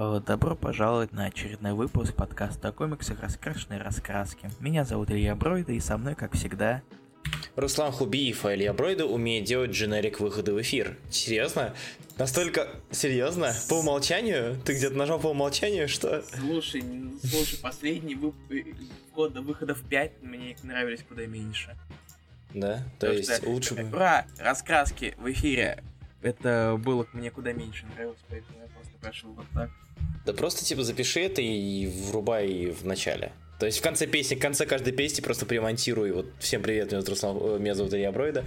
Э, Добро пожаловать на очередной выпуск подкаста о комиксах «Раскрашенные раскраски». Меня зовут Илья Бройда, и со мной, как всегда... Руслан Хубиев и Илья Бройда умеет делать дженерик выхода в эфир. Серьезно? Настолько серьезно? По умолчанию? Ты где-то нажал по умолчанию, что? Слушай, слушай, последний вып... год до выхода в 5 мне нравились куда меньше. Да? То Потому есть что, лучше бы... Ура! Раскраски в эфире. Это было мне куда меньше нравилось, поэтому я просто пошел вот так. Да просто типа запиши это и врубай в начале. То есть в конце песни, в конце каждой песни просто примонтируй. Вот всем привет, меня зовут, Руслан, э, меня зовут Илья Бройда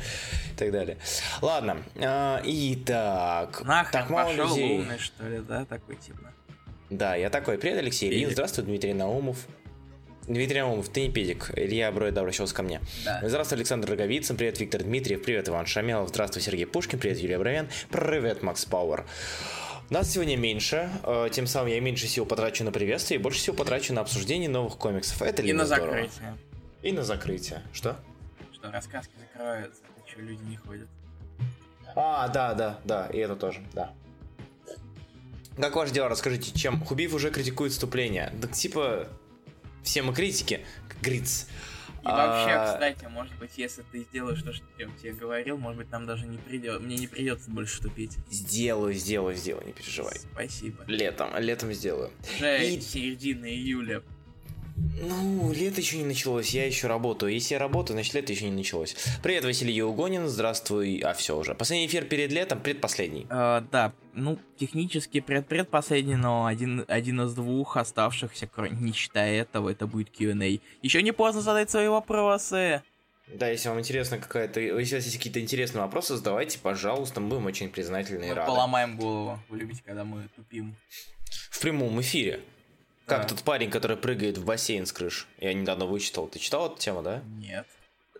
и так далее. Ладно, а, итак. Нахрен так мало пошел людей. умный, что ли, да, такой типа. Да, я такой. Привет, Алексей Ильин. Здравствуй, Дмитрий Наумов. Дмитрий Наумов, ты не педик. Илья Бройда обращался ко мне. Да. Здравствуй, Александр Роговицын. Привет, Виктор Дмитриев. Привет, Иван Шамелов. Здравствуй, Сергей Пушкин. Привет, Юлия Бровян. Привет, Макс Пауэр. Нас сегодня меньше, э, тем самым я меньше сил потрачу на приветствие и больше сил потрачу на обсуждение новых комиксов. Это ли И на здорово? закрытие. И на закрытие. Что? Что раскраски закрываются, что люди не ходят. А, да, да, да, и это тоже, да. Как ваше дело, расскажите, чем Хубиев уже критикует вступление? Да типа, все мы критики, как говорится. И вообще, А, кстати, может быть, если ты сделаешь то, что я тебе говорил, может быть, нам даже не придет, мне не придется больше тупить. Сделаю, сделаю, сделаю, не переживай. Спасибо. Летом, летом сделаю. Уже И- середина июля. Ну, лето еще не началось, я еще работаю. Если я работаю, значит лето еще не началось. Привет, Василий Еугонин, здравствуй. А, все уже. Последний эфир перед летом, предпоследний. Э, да, ну, технически пред предпоследний, но один, один из двух оставшихся, кроме- не считая этого, это будет Q&A. Еще не поздно задать свои вопросы. Да, если вам интересно какая-то... Если у вас есть какие-то интересные вопросы, задавайте, пожалуйста, мы будем очень признательны и Мы рады. поломаем голову. Вы любите, когда мы тупим. В прямом эфире. Как Да. тот парень, который прыгает в бассейн с крыш. Я недавно вычитал. Ты читал эту тему, да? Нет.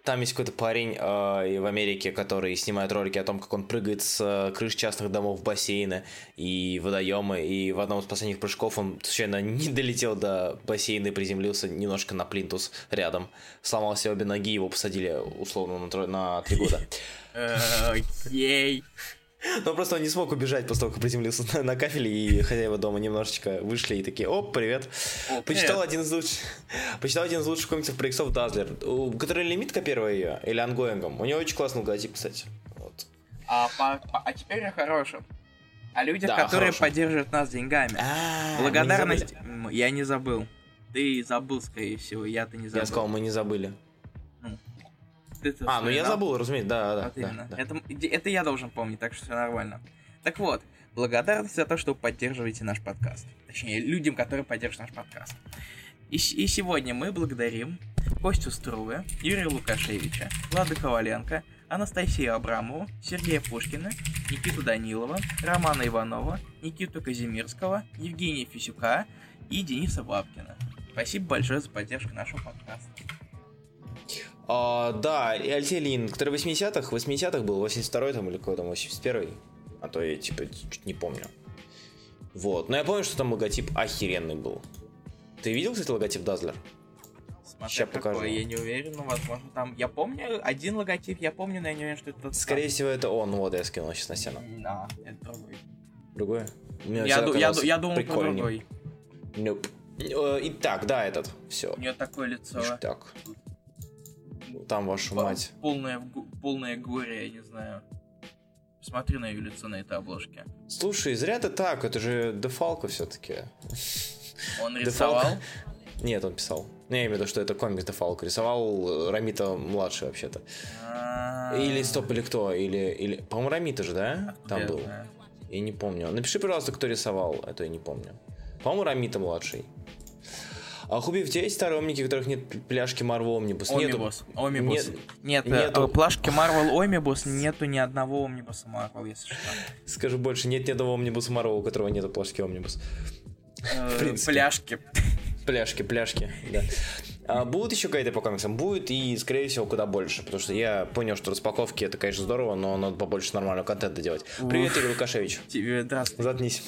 Там есть какой-то парень э, в Америке, который снимает ролики о том, как он прыгает с э, крыш частных домов в бассейны и водоемы. И в одном из последних прыжков он случайно не долетел до бассейна и приземлился немножко на плинтус рядом. Сломал себе обе ноги, его посадили условно на, три года. Окей. Но просто он не смог убежать после того, как приземлился на, на кафеле, и хозяева дома немножечко вышли и такие, оп, привет. О, Почитал привет. один из лучших, почитал один из лучших комиксов про иксов Дазлер, у которой лимитка первая ее, или ongoing ом. У нее очень классный логотип, кстати. Вот. А, по- по- а теперь о хорошем. О людях, Да, которые хорошем. поддерживают нас деньгами. А, не Благодарность... М, Я не забыл. Ты забыл, скорее всего, я-то не забыл. Я сказал, мы не забыли. Ты-то А, ну я забыл, разумеется, да, да, Вот да, именно. да. Это, это я должен помнить, так что все нормально. Так вот, благодарность за то, что вы поддерживаете наш подкаст. Точнее, людям, которые поддерживают наш подкаст. И, и сегодня мы благодарим Костю Струве, Юрия Лукашевича, Влада Коваленко, Анастасию Абрамову, Сергея Пушкина, Никиту Данилова, Романа Иванова, Никиту Казимирского, Евгения Фисюка и Дениса Бабкина. Спасибо большое за поддержку нашего подкаста. А, да, и Алексей Ленин, который в 80-х, 80-х был, 82-й там или какой там, 81-й. А то я, типа, чуть не помню. Вот, но я помню, что там логотип охеренный был. Ты видел, кстати, логотип Дазлер? Смотря Ща какой, покажу. я не уверен, но возможно там... Я помню один логотип, я помню, но я не уверен, что это тот Скорее всего, это он. Вот, я скинул сейчас на стену. Да, это другой. Другое? Мне Я, ду- я, ду- я думал про другой. Nope. Э, Итак, да, этот. Все. У нее такое лицо. Так. Там вашу По- мать. Полное, полное горе, я не знаю. Посмотри на ее лицо на этой обложке. Слушай, зря ты так, это же Дефалко все-таки. Он Дефалко- рисовал. Нет, он писал. Ну, я имею в виду, что это комикс Дефалко. Рисовал э, Рамита младший вообще-то. А, Или стоп, или кто? Или, или... По-моему, Рамита же, да? Там был. Я не помню. Напиши, пожалуйста, кто рисовал. Это я не помню. По-моему, Рамита младший. А Хубив, у тебя есть старые омники, у которых нет пляшки Омнибус? Нету. Омнибус. Омнибус. Нет. Нет, Нету. э, плашки Marvel Омнибус нету ни одного Омнибуса Marvel, если что. Скажу больше, нет ни одного омнибуса Марвел, у которого нету пляшки Омнибус. Э. Пляшки. Пляшки, пляшки, да. А будут еще гайды по комиксам? Будет, и, скорее всего, куда больше. Потому что я понял, что распаковки это, конечно, здорово, но надо побольше нормального контента делать. Привет, Игорь Лукашевич. Тебе здравствуй. Заткнись.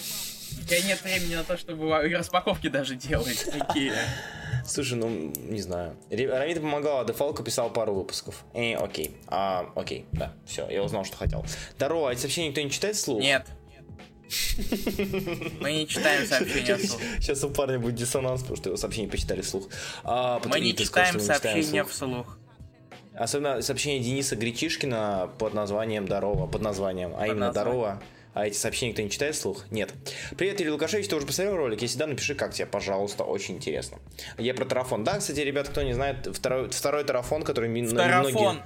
У тебя нет времени на то, чтобы распаковки даже делать. Какие? Слушай, ну, не знаю. Рамита помогала, Дефалко писал пару выпусков. Э, окей. А, окей, да, все, я узнал, что хотел. Здорово, а эти сообщения никто не читает вслух? Нет. Мы не читаем сообщения вслух. Сейчас у парня будет диссонанс, потому что его сообщение почитали вслух. А, Мы не сказал, читаем сообщения вслух. Особенно сообщение Дениса Гречишкина под названием «Здорово», под названием, а именно названием. «Здорово». А эти сообщения кто не читает вслух? Нет. Привет, Илья Лукашевич, ты уже посмотрел ролик? Если да, напиши, как тебе, пожалуйста, очень интересно. Я про тарафон. Да, кстати, ребят, кто не знает, второй, второй тарафон, который Тарафон. многие...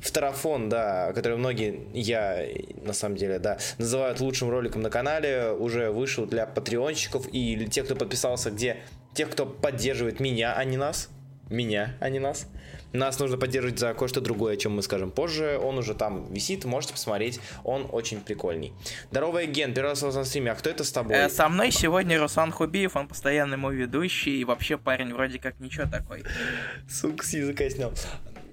Второфон, да, который многие, я на самом деле, да, называют лучшим роликом на канале, уже вышел для патреонщиков и тех, кто подписался, где тех, кто поддерживает меня, а не нас. Меня, а не нас. Нас нужно поддерживать за кое-что другое, о чем мы скажем позже. Он уже там висит, можете посмотреть. Он очень прикольный. Здорово, Ген, первый раз у вас на стриме. А кто это с тобой? Э, Со мной сегодня Руслан Хубиев, он постоянный мой ведущий, и вообще парень вроде как ничего такой. Сука, с языка снял.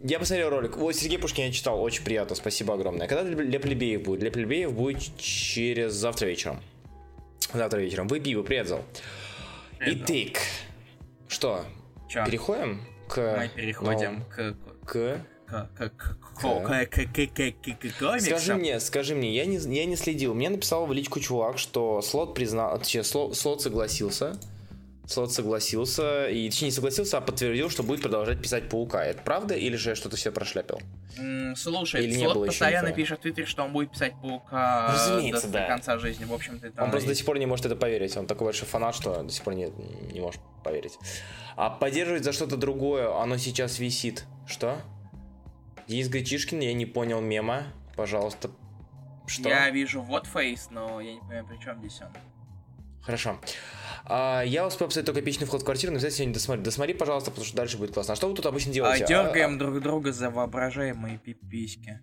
Я посмотрел ролик. Ой, Сергей Пушкин я читал. Очень приятно. Спасибо огромное. Когда для плебеев будет? Для плебеев будет через завтра вечером. Завтра вечером. Вы пиво, привет, зал. Итак, что, Чё? переходим к... Мы ну, переходим к... К... Скажи мне, скажи мне, я не, я не следил. Мне написал в личку чувак, что слот признал, точнее, слот, слот согласился. Слот согласился, и точнее не согласился, а подтвердил, что будет продолжать писать Паука. Это правда или же я что-то все прошляпил? Слушай, Или Слот еще постоянно инфы? пишет в Твиттере, что он будет писать Паука до, Разумеется, до да. конца жизни. В общем-то, Он просто и- до сих пор не может это поверить. Он такой большой фанат, что до сих пор не, не может поверить. А поддерживать за что-то другое, оно сейчас висит. Что? Денис Гречишкин, я не понял мема. Пожалуйста. Что? Я вижу вот фейс, но я не понимаю, при чем здесь он. Хорошо. А, я успел посмотреть только эпичный вход в квартиру, но обязательно сегодня досмотри. Досмотри, пожалуйста, потому что дальше будет классно. А что вы тут обычно А, делаете? дергаем друг друга за воображаемые пиписьки.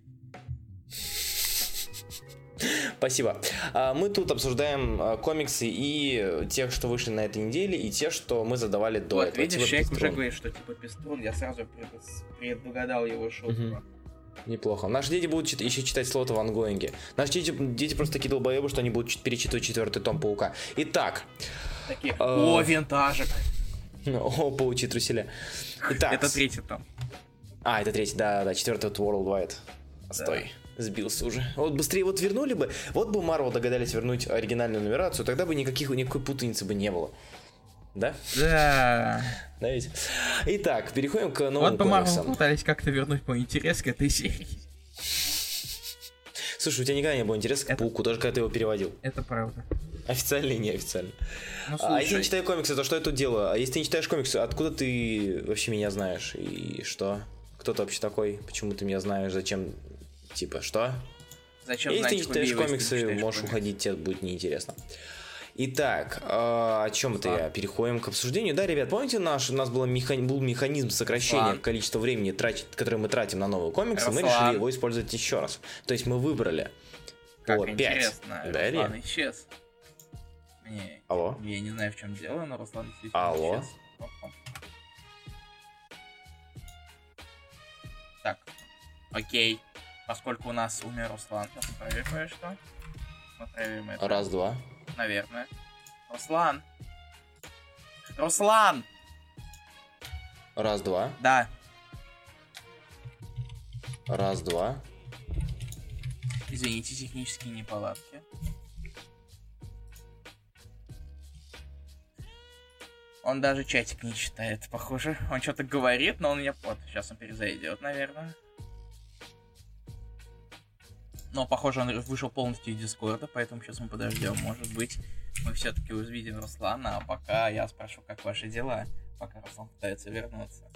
Спасибо. А, Мы тут обсуждаем а, комиксы и тех, что вышли на этой неделе, и те, что мы задавали до вот, этого. видишь, Типа человек уже говорит, что типа Пеструн, я сразу пред- предугадал его шутку. Мгм. Неплохо. Наши дети будут чит- еще читать слоты в ангоинге. Наши дети, дети просто такие долбоебы, что они будут чит- перечитывать четвертый том Паука. Итак, Такие, А, о, винтажик. о, паучьи труселя. Итак, Это третий том. А, это третий, да, да, четвертый вот Worldwide. Стой, сбился уже. Вот быстрее вот вернули бы, вот бы Marvel догадались вернуть оригинальную нумерацию, тогда бы никаких, никакой путаницы бы не было. Да? Да. Да ведь? Итак, переходим к новым Вот Марвел комиксам. пытались как-то вернуть мой интерес к этой серии. Слушай, у тебя никогда не было интереса к Это- Пауку, даже когда ты его переводил. Это правда. Официально и неофициально. Ну, А если я не читаю комиксы, то что я тут делаю? А если ты не читаешь комиксы, откуда ты вообще меня знаешь? И что? Кто ты вообще такой? Почему ты меня знаешь? Зачем? Типа, что? зачем Если ты не читаешь комиксы, ты читаешь можешь комиксы? уходить, тебе будет неинтересно. Итак, а, о чем это я? Переходим к обсуждению. Да, ребят, помните, наш, у нас был, механи- был механизм сокращения Руслан. количества времени, трати- которое мы тратим на новые комиксы, мы Руслан. решили его использовать еще раз. То есть мы выбрали Как по 5. интересно, Да, Илья? Руслан исчез. Не, Алло? я не знаю, в чем дело, но Руслан действительно Алло? исчез. Опа. Так, окей. Поскольку у нас умер Руслан, сейчас проверим кое-что. Мы. Раз, два. Наверное. Руслан! Руслан! Раз, два. Да. Раз, два. Извините, технические неполадки. Он даже чатик не читает, похоже. Он что-то говорит, но он не... Вот, сейчас он перезайдет, наверное. Но, похоже, он вышел полностью из Дискорда, поэтому сейчас мы подождем. Может быть, мы все-таки увидим Руслана, а пока я спрошу, как ваши дела, пока Руслан пытается вернуться.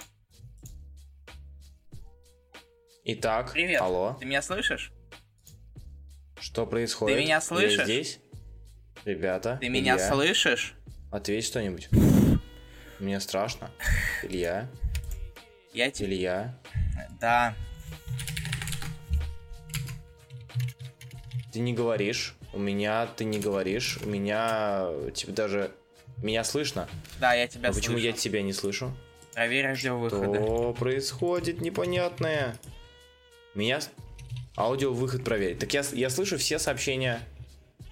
Итак, Привет. алло. Ты меня слышишь? Что происходит? Ты меня Я слышишь? здесь? Ребята, Ты меня Илья, слышишь? Ответь что-нибудь. Мне страшно. Илья, Я тебе... Илья. Да. Ты не говоришь. У меня ты не говоришь. У меня типа даже меня слышно. Да, я тебя А почему слышу. я тебя не слышу? Проверь радиовыходы. Что происходит непонятное? Меня с- аудиовыход проверить. Так я, я слышу все сообщения,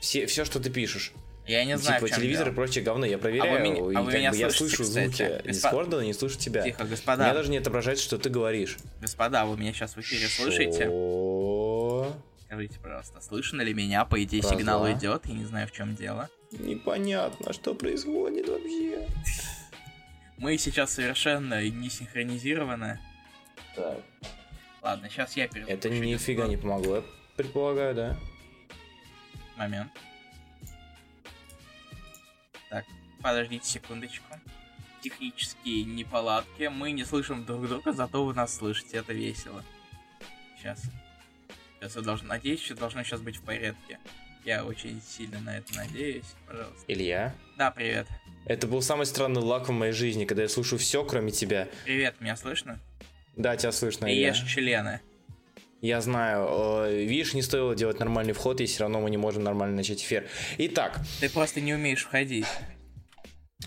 все, все, что ты пишешь. Я не знаю, типа телевизор и прочее говно. Я проверяю, меня- и а вы меня бы я слышу кстати? звуки Госпо- Дискорда, но не слышу тебя. Тихо, У меня господа. даже не отображается, что ты говоришь. Господа, вы меня сейчас в эфире слышите? Скажите, пожалуйста, слышно ли меня? По идее, Раз, сигнал два. идет, я не знаю, в чем дело. Непонятно, что происходит вообще. Мы сейчас совершенно не синхронизированы. Так. Ладно, сейчас я перезапущу. Это нифига не помогло, я предполагаю, да? Момент. Так, подождите секундочку. Технические неполадки. Мы не слышим друг друга, зато вы нас слышите. Это весело. Сейчас. Вы должны... Надеюсь, что должно сейчас быть в порядке. Я очень сильно на это надеюсь. Пожалуйста. Илья? Да, привет. Это был самый странный лак в моей жизни, когда я слушаю все, кроме тебя. Привет, меня слышно? Да, тебя слышно, Ты Илья. ешь члены. Я знаю. э, Видишь, не стоило делать нормальный вход, и все равно мы не можем нормально начать эфир. Итак, Ты просто не умеешь входить.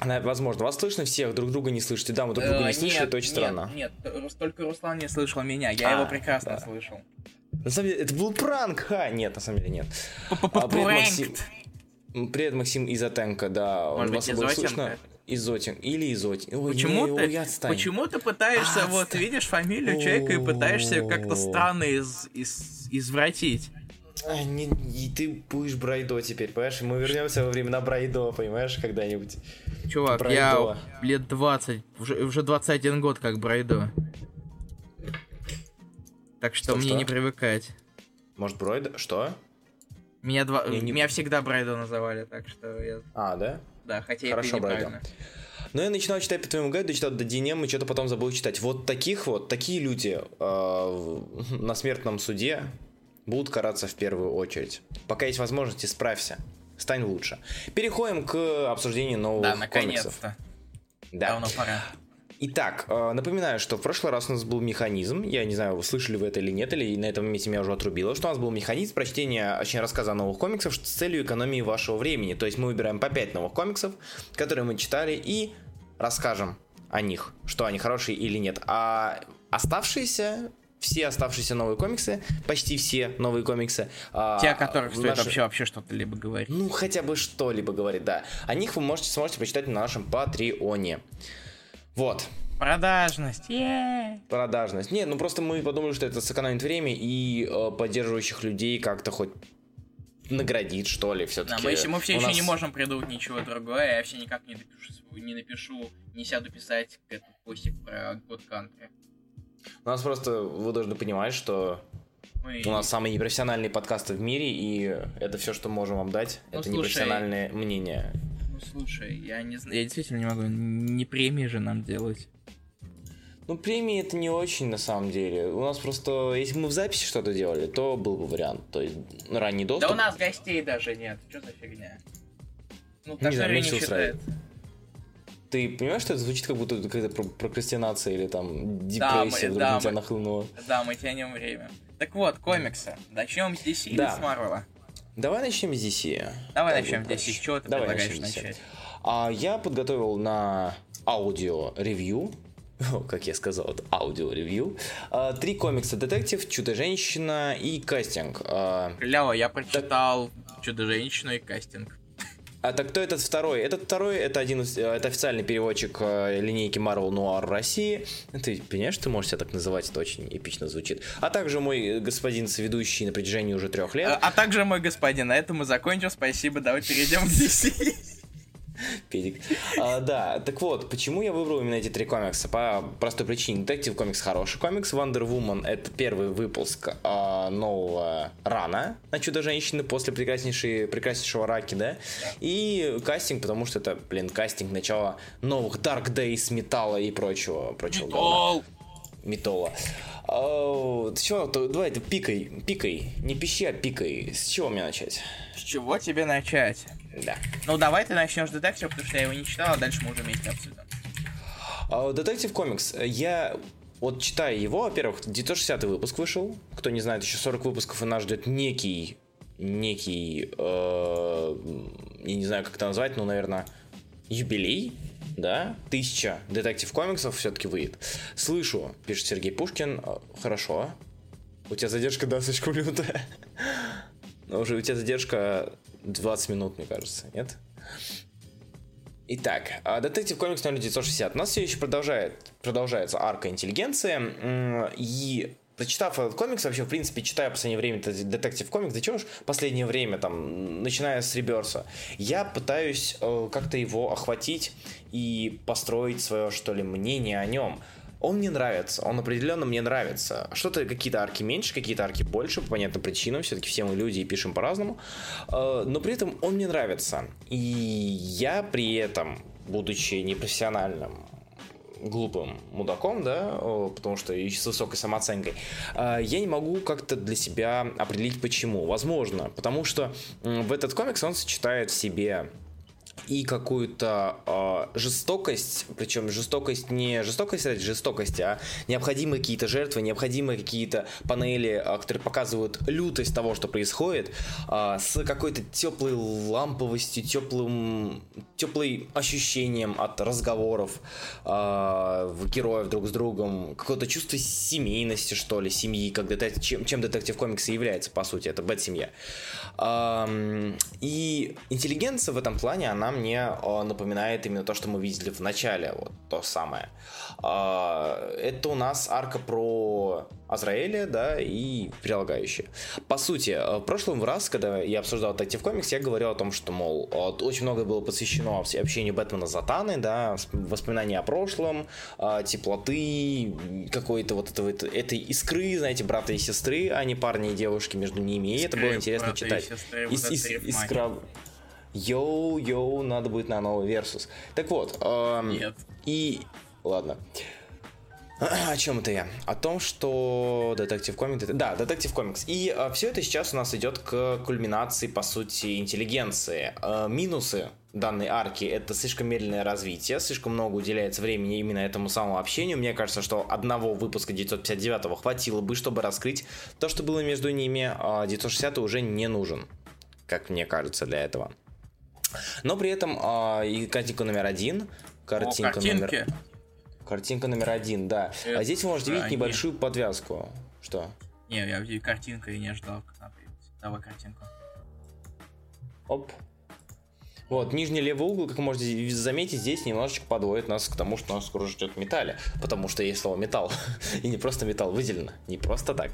На- возможно, вас слышно всех, друг друга не слышите. Да, мы друг друга Э, не слышали, нет, это очень странно. Нет, только Руслан не слышал меня. Я А, его прекрасно слышал. На самом деле, это был пранк, ха! Нет, на самом деле нет. А, привет, Максим. Изотенко, да. Может вас слышно? Изотин. Или Изотин. Ой, Почему не, ты, ой, отстань. почему ты пытаешься, А, вот отстань. видишь фамилию человека и пытаешься как-то странно из, из- извратить? А, не, и ты будешь Брайдо теперь, понимаешь? Мы вернемся во времена Брайдо, понимаешь, когда-нибудь. Чувак, Брайдо. я лет 20, уже, уже 21 год как Брайдо. Так что, Что, мне что? не привыкать. Может, Брайдо? Что? Меня, два... Я не- Меня всегда Брайдо называли, так что я... А, да? Да, хотя Хорошо, это Брайдо. неправильно. Но я начинал читать по твоему гайду, читал до Динем, и что-то потом забыл читать. Вот таких вот, такие люди э, на смертном суде будут караться в первую очередь. Пока есть возможность, исправься. Стань лучше. Переходим к обсуждению новых Да, комиксов. наконец-то. Да. Давно пора. Итак, э, напоминаю, что в прошлый раз у нас был механизм, я не знаю, слышали вы это или нет, или на этом месте меня уже отрубило, что у нас был механизм прочтения, точнее, рассказа о новых комиксах с целью экономии вашего времени. То есть мы выбираем по 5 новых комиксов, которые мы читали, и расскажем о них, что они хорошие или нет. А оставшиеся, все оставшиеся новые комиксы, почти все новые комиксы... а, Те, о которых в стоит наши- вообще, вообще что-то либо говорить. ну, хотя бы что-либо говорит, да. О них вы можете, сможете почитать на нашем Патреоне. Вот. Продажность. е Продажность. Не, ну просто мы подумали, что это сэкономит время и э, поддерживающих людей как-то хоть наградит, что ли, Да, все-таки. мы, еще- мы все еще не можем придумать ничего другое, я все никак не напишу, не напишу, не сяду писать этот постик про God Country. У нас просто, вы должны понимать, что Мы- у нас самые непрофессиональные подкасты в мире, и это все, что можем вам дать, Ну, это слушай. непрофессиональное мнение. Ну, слушай, я не знаю, я действительно не могу, не премии же нам делать. Ну, премии это не очень на самом деле. У нас просто, если бы мы в записи что-то делали, то был бы вариант. То есть ранний доступ. Да у нас гостей даже нет, что за фигня? Ну, Не знаю, не всё устраивает. Ты понимаешь, что это звучит как будто какая-то про- прокрастинация или там депрессия мы- вдруг да, на тебя мы- нахлынула? Да, мы тянем время. Так вот, комиксы. Начнем с DC или Да. с Марвела? Давай начнем с DC. Давай Так начнем с DC. С чего ты Давай предлагаешь начать? А я подготовил на аудио-ревью, О, как я сказал, это аудио-ревью, а, три комикса «Детектив», «Чудо-женщина» и «Кастинг». А, Ляо, я прочитал Чудо-женщину и кастинг. А так кто этот второй? Этот второй это один э, это официальный переводчик э, линейки Marvel Noir России. Ты понимаешь, ты можешь себя так называть, это очень эпично звучит. А также мой господин соведущий на протяжении уже трех лет. А, а также, мой господин, на этом мы закончим. Спасибо, давай перейдем к DC. Педик. А, да, так вот, почему я выбрал именно эти три комикса? По простой причине. Детектив комикс хороший комикс. Wonder Woman это первый выпуск а, нового рана на Чудо-женщины после прекраснейшей, прекраснейшего Раки, да? И кастинг, потому что это, блин, кастинг начала новых Dark Days, металла и прочего, прочего. Ол. Металла. Ау, ты чего, давай ты пикай, пикай, не пищи, а пикай. С чего мне начать? С чего тебе начать? Да. Ну, давай ты начнешь с детектива, потому что я его не читал, а дальше мы уже вместе обсудим. А, Детектив комикс. Я вот читаю его, во-первых, 960 выпуск вышел. Кто не знает, еще 40 выпусков, и нас ждет некий, некий, э, я не знаю, как это назвать, но, наверное, юбилей, да, тысяча детектив комиксов все-таки выйдет. Слышу, пишет Сергей Пушкин, э, хорошо. У тебя задержка, да, слишком лютая. Но уже у тебя задержка 20 минут, мне кажется, нет? Итак, а, Детектив комикс номер 960. У нас все еще продолжает, продолжается арка интеллигенции. И прочитав этот комикс, вообще, в принципе, читая в последнее время детектив комикс, да чего уж последнее время, там, начиная с Реберса, я пытаюсь э, как-то его охватить и построить свое, что ли, мнение о нем. Он мне нравится, он определенно мне нравится. Что-то какие-то арки меньше, какие-то арки больше, по понятным причинам. Все-таки все мы люди и пишем по-разному. Э, но при этом он мне нравится. И я при этом, будучи непрофессиональным глупым мудаком, да, потому что и с высокой самооценкой, а, я не могу как-то для себя определить почему. Возможно, потому что в этот комикс он сочетает в себе и какую-то э, жестокость, причем жестокость не жестокость ради жестокости, а необходимые какие-то жертвы, необходимые какие-то панели, э, которые показывают лютость того, что происходит, э, с какой-то теплой ламповостью, теплым, теплым ощущением от разговоров э, героев друг с другом, какое-то чувство семейности, что ли, семьи, как детектив, чем, чем детектив комиксы является, по сути, это бэт-семья. Э, и интеллигенция в этом плане, она мне э, напоминает именно то, что мы видели в начале, вот то самое. Э, это у нас арка про Азраэля, да, и прилагающие. По сути, э, в прошлом раз, когда я обсуждал Detective Comics, я говорил о том, что, мол, очень много было посвящено общению Бэтмена с Затаной, да, воспоминания о прошлом, теплоты, какой-то вот этого, этой искры, знаете, брата и сестры, а не парни и девушки между ними, и это было интересно читать. Сестры, вот искра, Йоу-йоу, надо будет на новый Версус. Так вот. Эм, Нет. И... Ладно. О чем это я? О том, что Detective Comics... Да, Detective Comics. И э, все это сейчас у нас идет к кульминации, по сути, интеллигенции. Э, минусы данной арки это слишком медленное развитие, слишком много уделяется времени именно этому самому общению. Мне кажется, что одного выпуска 959 хватило бы, чтобы раскрыть то, что было между ними. А 960 уже не нужен, как мне кажется, для этого. Но при этом а, и картинка номер один, картинка О, номер... Картинка номер один, да. Это а здесь вы можете видеть они. небольшую подвязку. Что? Не, я видел картинку и не ждал, когда появится. Давай картинку. Оп. Вот, нижний левый угол, как вы можете заметить, здесь немножечко подводит нас к тому, что нас скоро ждет металле. Потому что есть слово металл. и не просто металл выделено. Не просто так.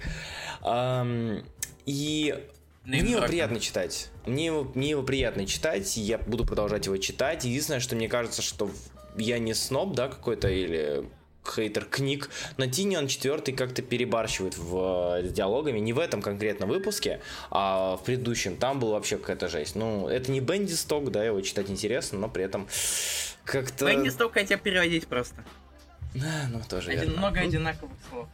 Ам, и мне его приятно читать. Мне его, мне его приятно читать, я буду продолжать его читать. Единственное, что мне кажется, что я не сноб, да, какой-то, или хейтер книг, но Тинион четвертый как-то перебарщивает в, э, с диалогами. Не в этом конкретном выпуске, а в предыдущем. Там была вообще какая-то жесть. Ну, это не Бенди Сток, да, его читать интересно, но при этом как-то... Да не столько хотя переводить просто. А, ну, тоже Один- верно. много одинаковых слов.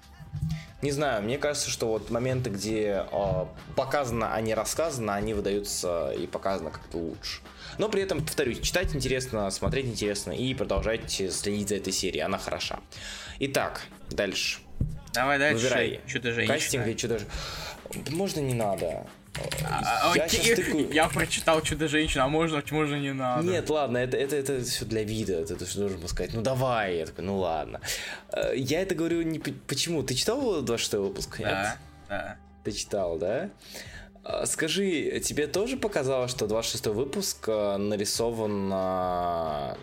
Не знаю, мне кажется, что вот моменты, где э, показано, а не рассказано, они выдаются и показано как-то лучше. Но при этом, повторюсь, читать интересно, смотреть интересно и продолжайте следить за этой серией, она хороша. Итак, дальше. Давай дальше. Выбирай. Что-то женщина. Кастинг или чудо... Можно не надо? А, я окей, тыкаю- я прочитал Чудо-женщину, а можно, можно не надо. Нет, ладно, это, это, это все для вида, это ты что был сказать, ну давай, я такой, ну ладно. Э, Я это говорю не по- почему, ты читал 26 выпуск? Нет? Да, да. Ты читал, да? А, Скажи, тебе тоже показалось, что 26 выпуск э, нарисован... на-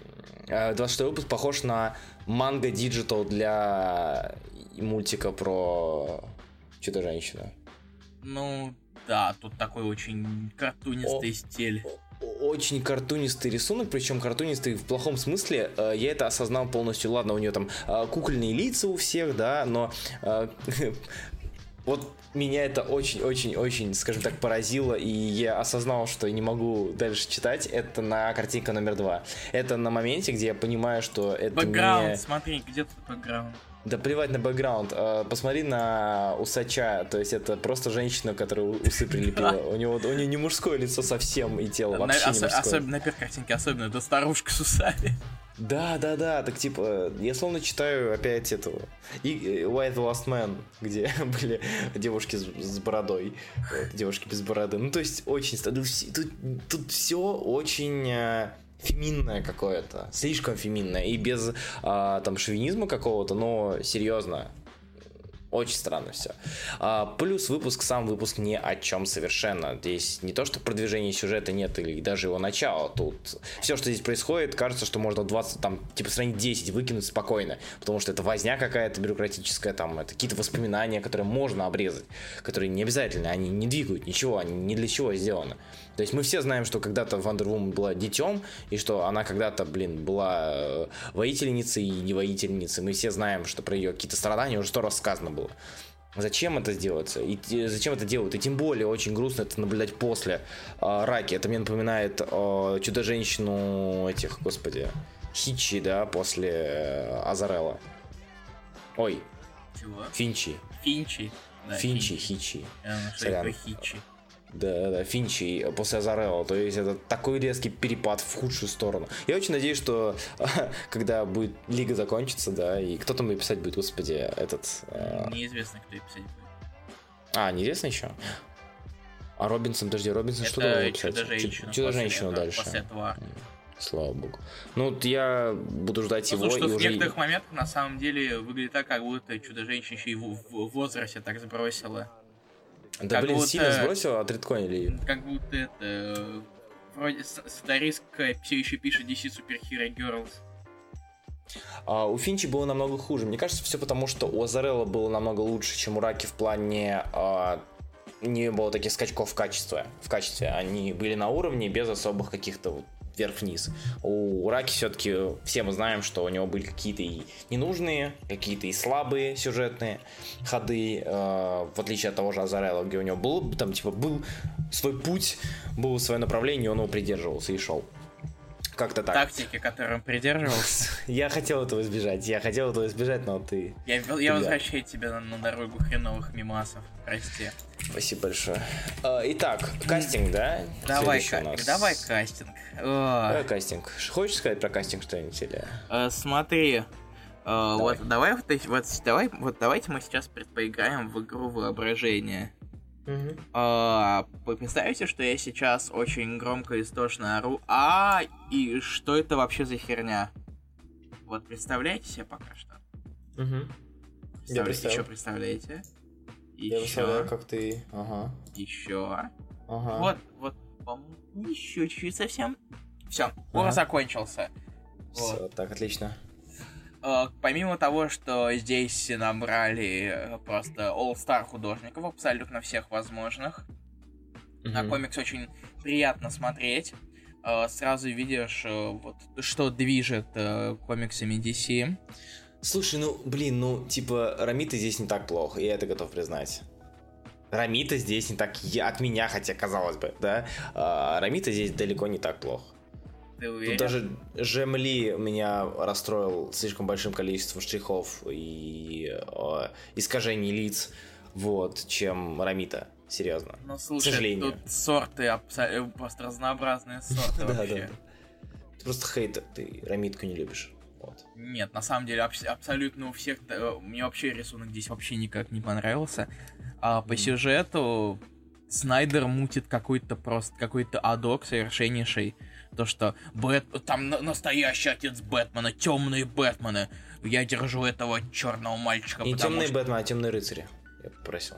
э, 26 выпуск похож на манго digital для мультика про Чудо-женщину? Ну, да, тут такой очень картунистый стиль. О- Очень картунистый рисунок, причем картунистый в плохом смысле. Э, Я это осознал полностью. Ладно, у нее там э, кукольные лица у всех, да, но э, вот меня это очень-очень-очень, скажем так, поразило, и я осознал, что не могу дальше читать. Это на картинка номер два. Это на моменте, где я понимаю, что это Бэкграунд, не... смотри, где тут бэкграунд? Да плевать на бэкграунд. Э, Посмотри на усача. То есть это просто женщина, которая усы прилепила. У него, у нее не мужское лицо совсем и тело вообще не мужское. особенно на первой картинке, особенно это старушка с усами. Да, да, да, так типа, я словно читаю опять этого. И White the Last Man, где были девушки с, с бородой, девушки без бороды. Ну, то есть, очень... тут, тут все очень э, феминное какое-то, слишком феминное, и без а, там шовинизма какого-то, но серьезно. Очень странно все. А, плюс выпуск, сам выпуск ни о чем совершенно. Здесь не то, что продвижения сюжета нет, или даже его начало. Тут все, что здесь происходит, кажется, что можно 20, там, типа, страниц 10 выкинуть спокойно. Потому что это возня какая-то бюрократическая, там, это какие-то воспоминания, которые можно обрезать, которые не обязательно, они не двигают ничего, они ни для чего сделаны. То есть мы все знаем, что когда-то Вандер Вумен была детем, и что она когда-то, блин, была э, воительницей и не воительницей. Мы все знаем, что про ее какие-то страдания уже сто раз сказано было. Зачем это сделается? И зачем это делают? И тем более очень грустно это наблюдать после э, раки. Это мне напоминает э, чудо-женщину этих, господи, Хичи, да, после э, Азарелла. Ой. Чего? Финчи. Финчи. Да, Финчи, Финчи. Хичи. А, Хичи? Да, да, Финчи после Азарелла. То есть это такой резкий перепад в худшую сторону. Я очень надеюсь, что когда будет Лига закончится, да, и кто там ее писать будет, господи, этот... Э... Неизвестно, кто ее писать будет. А, неизвестно еще? А Робинсон, подожди, Робинсон что должен писать? Чудо-женщину. Чудо-женщину дальше. После этого. Слава богу. Ну, вот я буду ждать ну, его. Слушай, и в уже... некоторых моментах на самом деле выглядит так, как будто чудо-женщина еще и в, в возрасте так сбросила. Да, блин, будто, сильно сбросил, отредконили ее. Как будто это... Вроде сценаристка все еще пишет DC Super Hero Girls. А, у Финчи было намного хуже. Мне кажется, все потому, что у Азарелла было намного лучше, чем у Раки в плане а, не было таких скачков в качестве. В качестве они были на уровне без особых каких-то вот вверх-вниз. У Раки все-таки все мы знаем, что у него были какие-то и ненужные, какие-то и слабые сюжетные ходы, э, в отличие от того же Азарелла, где у него был, там, типа, был свой путь, было свое направление, он его придерживался и шел. Как-то так. Тактики, которым придерживался. Я хотел этого избежать. Я хотел этого избежать, но ты. Я, я возвращаю тебя на, на дорогу хреновых мимасов. Прости. Спасибо большое. А, итак, кастинг, да? Давай, ка- давай кастинг. Давай кастинг. Хочешь сказать про кастинг что-нибудь или? Uh, смотри. Uh, давай. Вот давай вот, вот давай вот давайте мы сейчас поиграем в игру воображения. Угу. А, представьте, что я сейчас очень громко и истошно ору. А, и что это вообще за херня? Вот представляете себе пока что? Угу. Я представляю. Еще представляете? Еще. Я представляю, как ты. Ага. Еще. Ага. Вот, вот, по-моему, еще чуть-чуть совсем. Все, ага. закончился. Все, вот. так, отлично. Uh, помимо того, что здесь набрали э, просто all-star художников, абсолютно всех возможных, mm-hmm. на комикс очень приятно смотреть. Uh, сразу видишь, вот, что движет комиксами DC. Слушай, ну, блин, ну, типа, Рамита здесь не так плохо, я это готов признать. Рамита здесь не так от меня, хотя казалось бы, да. А, Рамита здесь далеко не так плохо. Ты уверен? Тут даже Жемли меня расстроил слишком большим количеством штрихов и э, искажений лиц, вот, чем Рамита. Серьезно. Ну слушай, К сожалению. тут сорты абсолютно просто разнообразные сорты вообще. Ты просто хейт, ты Рамитку не любишь. Вот. Нет, на самом деле аб- абсолютно у всех. Мне вообще рисунок здесь вообще никак не понравился. А по mm. сюжету Снайдер мутит какой-то просто какой-то адок совершеннейший. То, что Бэт... там настоящий отец Бэтмена, темные Бэтмены. Я держу этого черного мальчика. Не темные что... Бэтмены, а темные рыцари. Я попросил.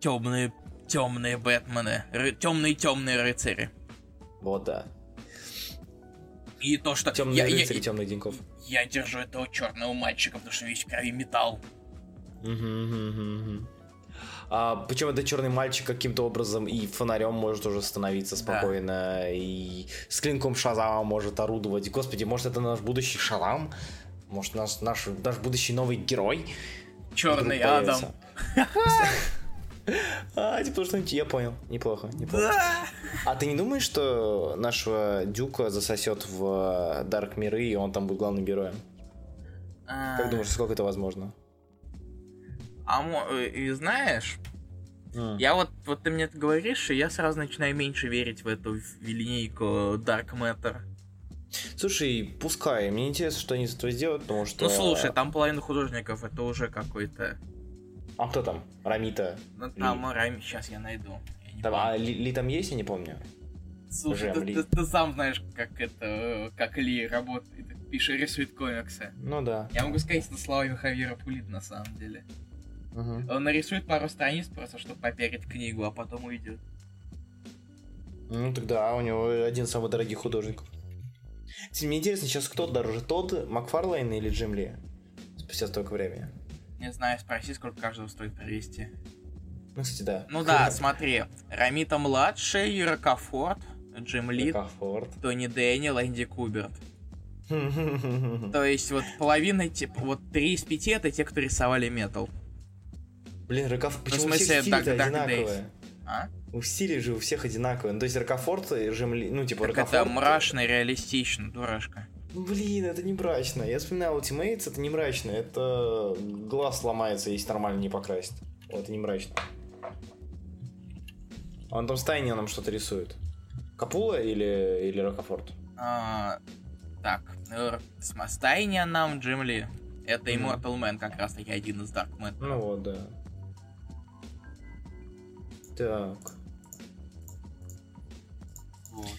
Темные, темные Бэтмены. Ры... Темные темные рыцари. Вот да. И то, что... Темные я, рыцари, я, темных деньков. Я держу этого черного мальчика, потому что весь крови металл. Угу, угу, угу. А, причем это черный мальчик каким-то образом и фонарем может уже становиться спокойно, да. и с клинком Шазама может орудовать. Господи, может это наш будущий Шазам? Может наш, наш, наш будущий новый герой? Черный Адам. А, типа что-нибудь я понял. Неплохо, неплохо. А ты не думаешь, что нашего Дюка засосет в Дарк миры, и он там будет главным героем? А... Как думаешь, сколько это возможно? А э, и знаешь, mm. я вот, вот ты мне это говоришь, и я сразу начинаю меньше верить в эту в линейку Dark Matter. Слушай, пускай, мне интересно, что они с этого сделают, потому что... Ну слушай, там половина художников, это уже какой-то... А кто там? Рамита? Ну там Ли. Рами, сейчас я найду. Я там, а Ли, Ли там есть, я не помню. Слушай, ты, ты, ты сам знаешь, как это, как Ли работает, пишет, рисует комиксы. Ну да. Я могу сказать это словами Хавьера Пулит на самом деле. Угу. Он нарисует пару страниц просто, чтобы попереть книгу, а потом уйдет. Ну тогда у него один из самых дорогих художников. Мне интересно, сейчас кто дороже, тот Макфарлейн или Джим Ли? Спустя столько времени. Не знаю, спроси, сколько каждого стоит привезти. Ну, кстати, да. Ну да, смотри. Рамита младший, Рокофорд, Джим Ли. Тони Дэниел, Энди Куберт. То есть вот половина, типа, вот три из пяти это те, кто рисовали метал. Блин, Рокофорд, почему ну, в смысле, все стили одинаковые? А? У стилей же у всех одинаковые. Ну, то есть Рокофорд и Джим Ли, ну, типа так Рокофорд... это мрачно, реалистично, дурашка. Блин, это не мрачно. Я вспоминал Ultimates, это не мрачно. Это глаз сломается, если нормально не покрасить. Вот, это не мрачно. А он там Стайни нам что-то рисует. Капула или, или Рокофорд? А, так, Стайни нам Джим Ли. Это Immortal Man как раз таки один из Dark Man. Ну вот, да. Так. Вот.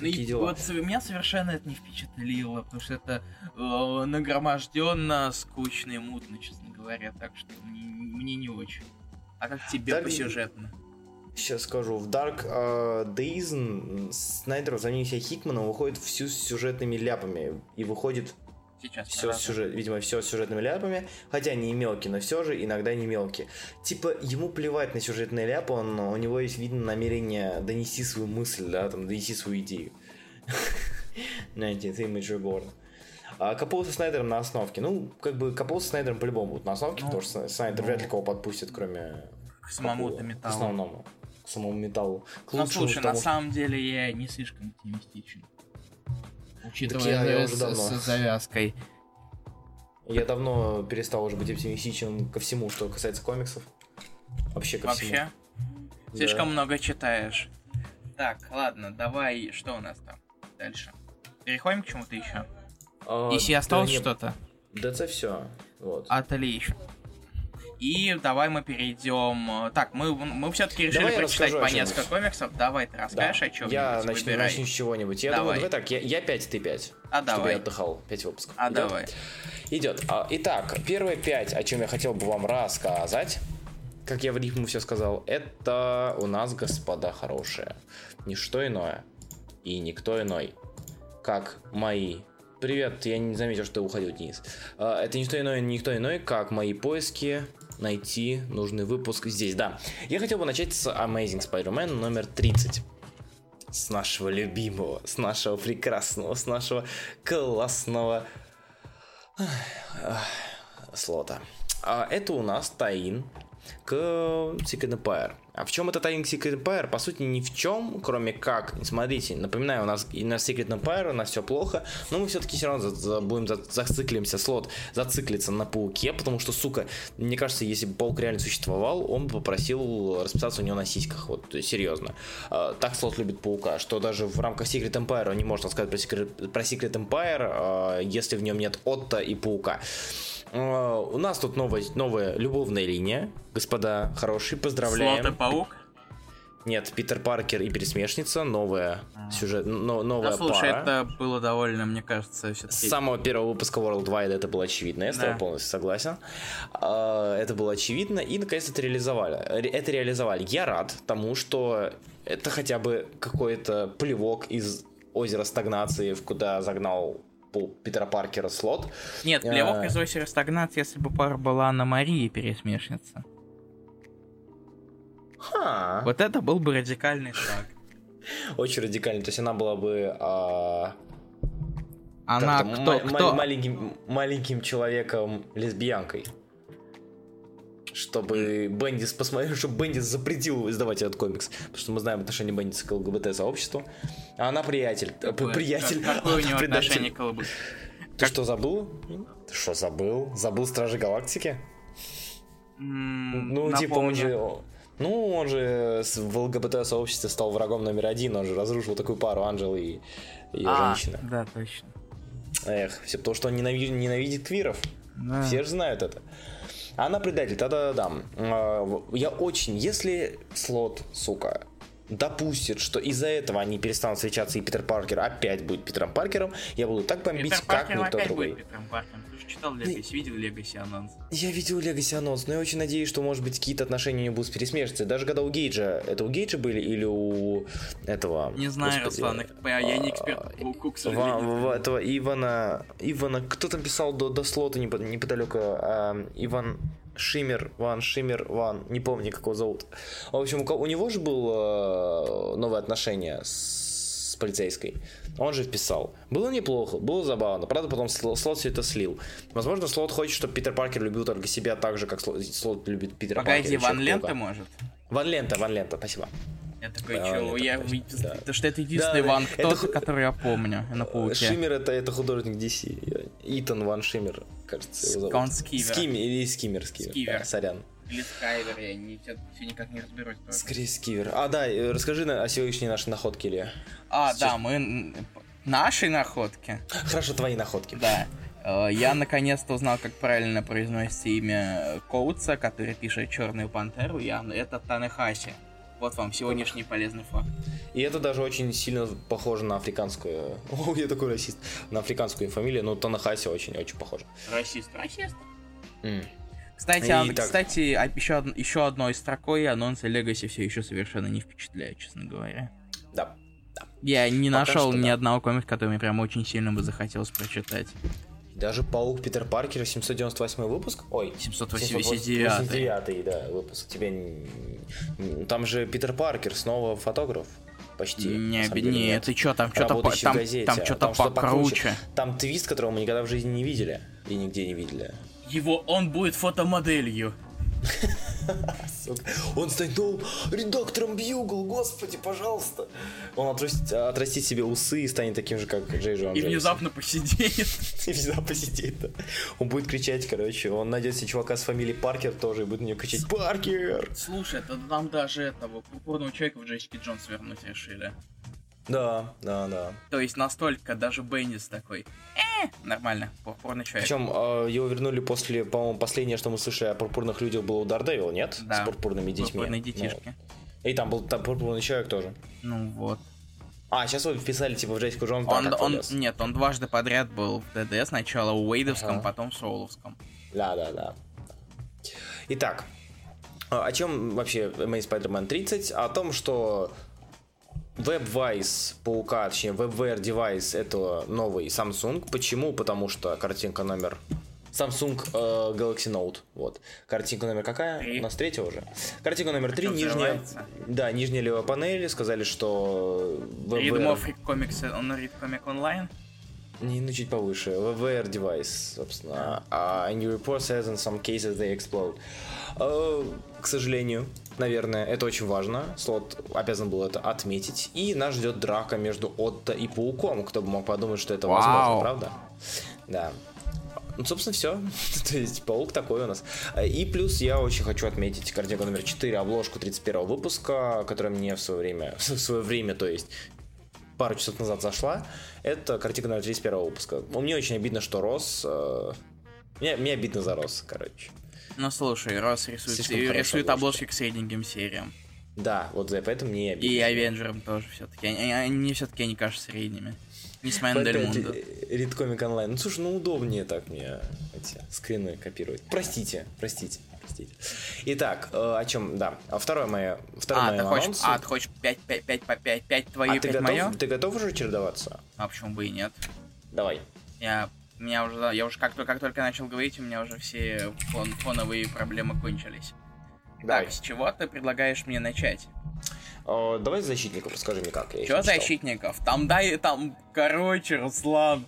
Ну, и дела. вот меня совершенно это не впечатлило, потому что это э, нагроможденно, скучно и мутно, честно говоря, так что мне, мне не очень. А как тебе Dark... по сюжетно? Сейчас скажу. В Dark uh, Days Снайдер за ним Хикмана выходит всю с сюжетными ляпами. И выходит Сейчас все сюжет, видимо, все с сюжетными ляпами, хотя не мелкие, но все же иногда не мелкие. Типа, ему плевать на сюжетные ляпы, он, у него есть, видно, намерение донести свою мысль, да, там, донести свою идею. Знаете, это имидж Гордон. А Капоу со Снайдером на основке. Ну, как бы Капоу со Снайдером по-любому будут на основке, ну, потому что Снайдер ну, вряд ли кого подпустит, кроме... К самому-то металлу. К основному. К самому металлу. К ну, слушай, на самом деле я не слишком оптимистичен учитывая я, я уже давно. с завязкой. Я давно перестал уже быть оптимистичен ко всему, что касается комиксов. Вообще ко Вообще? всему. Слишком да. много читаешь. Так, ладно, давай, что у нас там дальше? Переходим к чему-то еще? А, Если осталось да, что-то? Да это все. Вот. Отлично. И давай мы перейдем. Так, мы, мы все-таки решили давай прочитать по несколько комиксов. Давай ты расскажешь да. о чем Я начну, выбирай. начну с чего-нибудь. Я давай. думаю, давай так, я, я 5, ты 5. А чтобы давай. я отдыхал 5 выпусков. А Идет? давай. Идет. А, итак, первые 5, о чем я хотел бы вам рассказать как я в рифму все сказал, это у нас, господа хорошие, не что иное и никто иной, как мои Привет, я не заметил, что ты уходил, Денис. А, это не что иное, никто иной, как мои поиски найти нужный выпуск здесь, да. Я хотел бы начать с Amazing Spider-Man номер 30 с нашего любимого, с нашего прекрасного, с нашего классного слота. А это у нас Таин к Secret Empire. А в чем это Time Secret Empire? По сути, ни в чем, кроме как, смотрите, напоминаю, у нас и на Secret Empire, у нас все плохо, но мы все-таки все равно за, за, будем за, зациклимся, слот зациклиться на Пауке, потому что, сука, мне кажется, если бы Паук реально существовал, он бы попросил расписаться у него на сиськах, вот, серьезно. А, так слот любит Паука, что даже в рамках Secret Empire он не может сказать про Secret, про Secret Empire, а, если в нем нет Отто и Паука. А, у нас тут новая, новая любовная линия, господа хорошие, поздравляем. Слот и паук? Нет, Питер Паркер и Пересмешница, новая а. сюжет, но, новая да, слушай, пара. это было довольно, мне кажется, все С самого первого выпуска World Wide это было очевидно, я с тобой полностью согласен. А, это было очевидно, и наконец это реализовали. Это реализовали. Я рад тому, что это хотя бы какой-то плевок из озера стагнации, в куда загнал Питера Паркера слот. Нет, плевок а... из озера стагнации, если бы пара была на Марии пересмешница. Ха. Вот это был бы радикальный шаг. Очень радикальный. То есть она была бы... А... Она кто, кто? Маленьким, маленьким человеком лесбиянкой. Чтобы Бендис посмотрел, чтобы Бендис запретил издавать этот комикс. Потому что мы знаем отношение Бендиса к ЛГБТ-сообществу. А она приятель. Какое, приятель. Как, какое у него отношение к ЛГБТ? Ты как... что, забыл? Ты что, забыл? Забыл Стражи Галактики? Mm, ну, напомню. типа, он же... Ну, он же в ЛГБТ-сообществе стал врагом номер один, он же разрушил такую пару Анжелы и ее а, женщины. Да, точно. Эх, все потому, что он ненавидит, ненавидит квиров. Да. Все же знают это. Она предатель, тогда да. А, я очень, если слот, сука, допустит, что из-за этого они перестанут встречаться, и Питер Паркер опять будет Питером Паркером, я буду так бомбить, Питер как Паркер никто опять другой. будет Питером Паркером. Ты же читал Легаси, видел Легаси анонс? Я видел Legacy анонс, но я очень надеюсь, что, может быть, какие-то отношения у него будут пересмешницей. Даже когда у Гейджа, это у Гейджа были или у этого... Не знаю, господи, Руслан, я я не эксперт по пауку, к Ва- сожалению. ва- этого Ивана, Ивана, кто там писал до, до слота непо- неподалеку, а, Иван Шиммер, Ван Шиммер, Ван, не помню, как его зовут. В общем, у, него же было новое отношение с, полицейской. Он же вписал. Было неплохо, было забавно. Правда, потом Сло- слот все это слил. Возможно, слот хочет, чтобы Питер Паркер любил только себя так же, как слот, любит Питера Погоди, Паркера. Ван Чё, Лента может? Ван Лента, Ван Лента, спасибо. Я такой, Да, чё, это я... да. Что это единственный Да, Ван это кто ху- который я помню на Пауке. Шиммер это, это художник DC. Итан Ван Шиммер, кажется, его зовут. Он Скивер. Скимми или Скиммер, Скиммер. Скивер. Да, сорян. Или Скайвер, я не, все никак не разберусь. тоже. Скорее Скивер. А, да, э, расскажи на- о сегодняшней нашей находке, Илья. А, да, мы... н- Нашей находки. Хорошо, твои находки. Да. Э, Я наконец-то узнал, как правильно произносится имя Коутса, который пишет Черную Пантеру. Я... Это Танехаси. Вот вам сегодняшний полезный факт. И это даже очень сильно похоже на африканскую... О, я такой расист. На африканскую фамилию, но Танахаси очень-очень похоже. Расист. Расист. М. Кстати, а- так. кстати, а- еще, од- еще одной строкой анонсы Legacy все еще совершенно не впечатляют, честно говоря. Да. Я не Пока нашел что ни да. одного комика, который мне прям очень сильно бы захотелось прочитать. Даже Паук Питер Паркер, 798 выпуск. Ой, 789. 789, да, выпуск. Тебе... Там же Питер Паркер, снова фотограф. Почти. Не, не, ты чё, там что-то в там, газете. там А что-то там что покруче. Там твист, которого мы никогда в жизни не видели. И нигде не видели. Его, он будет фотомоделью. Он станет новым редактором Бьюгл, господи, пожалуйста. Он отрастит, отрастит себе усы и станет таким же, как Джей Джон И внезапно посидеет. И всегда посидит. да. Он будет кричать, короче, он найдет себе чувака с фамилией Паркер тоже и будет на него кричать «Паркер!» Слушай, это нам даже этого пурпурного человека в Джессике Джонс вернуть решили. Да, да, да. То есть настолько даже Беннис такой. Э, нормально, пурпурный человек. Причем э, его вернули после, по-моему, последнее, что мы слышали о пурпурных людях было у Daredevil, нет? Да. С пурпурными детьми. Пурпурные Ну, детишки. И там был там пурпурный человек тоже. Ну вот. А, сейчас вы вписали, типа, в Джессику Джонс, Он, да, он, нет, он дважды подряд был в ДД, сначала у Уэйдовском, Ага. потом в Соуловском. Да, да, да. Итак, а, о чем вообще Amazing Spider-Man 30? О том, что WebVice паука, точнее WebWare девайс это новый Samsung. Почему? Потому что картинка номер Samsung э, Galaxy Note. Вот. Картинка номер какая? Три. У нас третья уже. Картинка номер три, нижняя. Да, нижняя левая панель. Сказали, что Read WebWare... free comics, он read comic online. Не, ну чуть повыше. WebWare девайс, собственно. А new report says in some cases they explode. Э, к сожалению, наверное, это очень важно. Слот обязан был это отметить. И нас ждет драка между Отто и Пауком. Кто бы мог подумать, что это Вау. возможно, правда? Да. Ну, собственно, все. То есть, паук такой у нас. И плюс я очень хочу отметить картинку номер 4, обложку 31 выпуска, которая мне в свое время, в свое время, то есть пару часов назад зашла. Это картинка номер 31 выпуска. Мне очень обидно, что Рос... э, Мне, мне обидно за Рос, короче. Ну слушай, Рос рисует, рисует обложки к средненьким сериям. Да, вот за это мне обидно. И Авенджерам тоже все-таки. Они, они- все-таки они кажутся средними. Несмотря на Дель Опять Мундо. Read Comic Online. Ну, слушай, ну удобнее так мне эти скрины копировать. Простите, простите, простите. Итак, э, о чем, да. А второе мое, второе А, мое ты хочешь, а, ты хочешь 5, 5, 5 по 5, 5 твои, А 5 ты готов, мое? ты готов уже чередоваться? А почему бы и нет? Давай. Я, меня уже, я уже как, только- как только начал говорить, у меня уже все фон, фоновые проблемы кончились. Давай. Так, с чего ты предлагаешь мне начать? Э, давай с защитников, расскажи мне как. я читал. защитников? Там дай, там, короче, Руслан.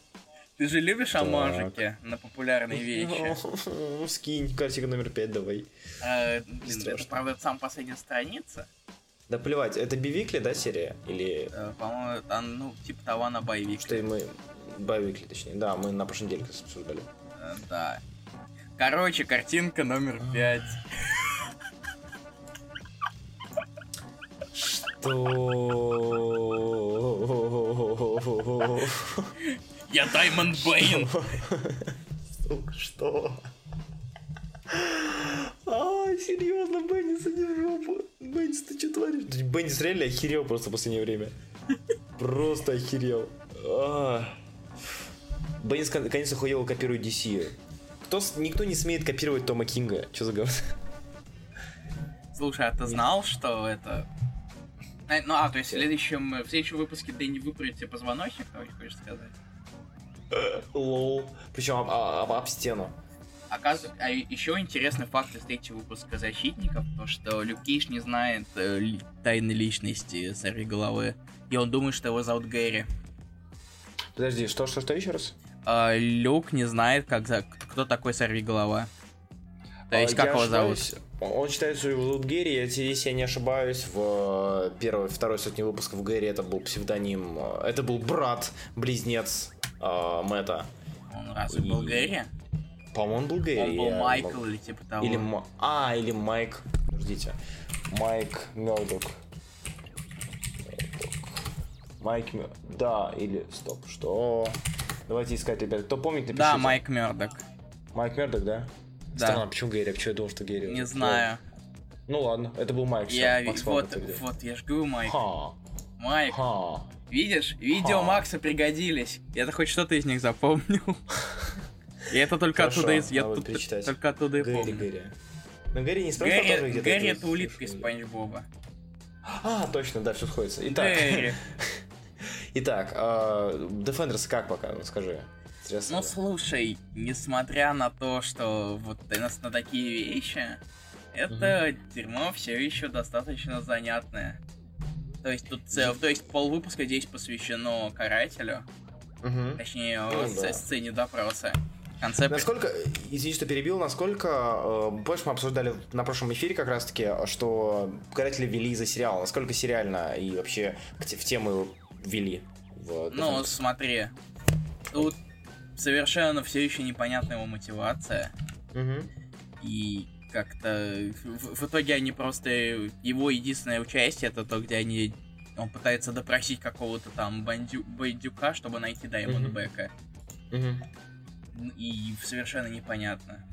Ты же любишь амажики на популярные вещи? Ну, скинь, картинка номер 5 давай. Э, блин, это, правда, это самая последняя страница. Да плевать, это Бивикли, да, серия? Или Э, По-моему, ну, типа того на боевик. что мы... Бивикли, точнее. Да, мы на прошлой неделе обсуждали. Э, Да. Короче, картинка номер пять. Что? Я Даймонд Бэйн. Сука, что? А, серьезно, Бенни, сади в жопу. Беннис, ты что творишь? Беннис реально охерел просто в последнее время. Просто охерел. А. Беннис наконец охуел копирует DC. Кто, никто не смеет копировать Тома Кинга. Что за говно? Слушай, а ты знал, что это... Э, Ну, а, то есть в следующем, в следующем выпуске Дэнни выправит тебе позвоночник, хочешь сказать? Лол. Причем об, об, об стену. Оказывается, а еще интересный факт из третьего выпуска «Защитников», то, что Люк Кейдж не знает э, ли- тайны личности Сорви Головы, и он думает, что его зовут Гэри. Подожди, что, что, что еще раз? А, Люк не знает, как за... кто такой Сорви Голова. То есть, А, как его зовут? Он считает, что его зовут Гэри. Если я не ошибаюсь, в э, первой, второй сотне выпусков Гэри это был псевдоним. э, Это был брат, близнец э, Мэтта. Он был И- Гэри? По-моему, Гэри. Он был Майкл или типа того. Или Ма- А, или Майк. Подождите. Майк Мёрдок. Майк Мё- Да, или... Стоп, что? Давайте искать, ребят. Кто помнит, напишите. Да, Майк Мердок. Майк Мёрдок, да? Да. Странно, почему Гэри? А почему я думал, что Гэри? Не знаю. Ну ладно, это был Майк. Я Макс вот, Фабер вот, я ж говорю, Майк. Ха, Майк, ха. видишь, видео Ха. Макса пригодились. Я-то хоть что-то из них запомнил. И это только Хорошо, оттуда, из- я тут перечитать. только оттуда и Гэри, помню. Гэри. Но Гэри не тоже Гэри, где-то. Гэри это улитка из. Спанч Боба. А, точно, да, все сходится. Итак, Гэри. итак, э, Defenders как пока, скажи. Ну слушай, несмотря на то, что вот и на, такие вещи, это дерьмо все еще достаточно занятное. То есть тут цел, то есть полвыпуска здесь посвящено карателю, Мгм. точнее Ну да. сцене допроса. В конце Насколько, извини, что перебил, насколько, э, помнишь, мы обсуждали на прошлом эфире как раз-таки, что каратели ввели за сериал, насколько сериально и вообще в тему ввели в Ну, смотри, тут совершенно все еще непонятна его мотивация, Мгм. и как-то в, в итоге они просто его единственное участие это то, где они он пытается допросить какого-то там бандю, бандюка, чтобы найти Даймонда Мгм. Бека. И совершенно непонятно.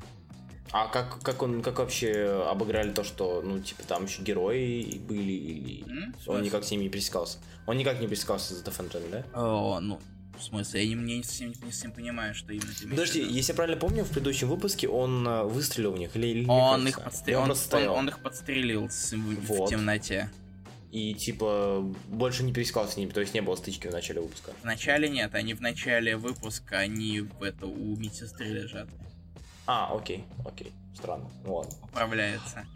А как, как он, как вообще обыграли то, что, ну, типа, там еще герои были, или? В он никак с ними не пересекался? Он никак не пересекался с Defenders, да? О, ну, в смысле, я не, не, совсем не совсем понимаю, что именно ты Подожди, виду. если я правильно помню, в предыдущем выпуске он э, выстрелил в них, или, или Он их, Или подстрелил, он, он- стоял? он их подстрелил с- Вот. в темноте. И, типа, больше не пересекался с ними, то есть не было стычки в начале выпуска. В начале нет, они в начале выпуска, они в это у медсестры лежат, А, окей, окей, странно, ну ладно. управляется.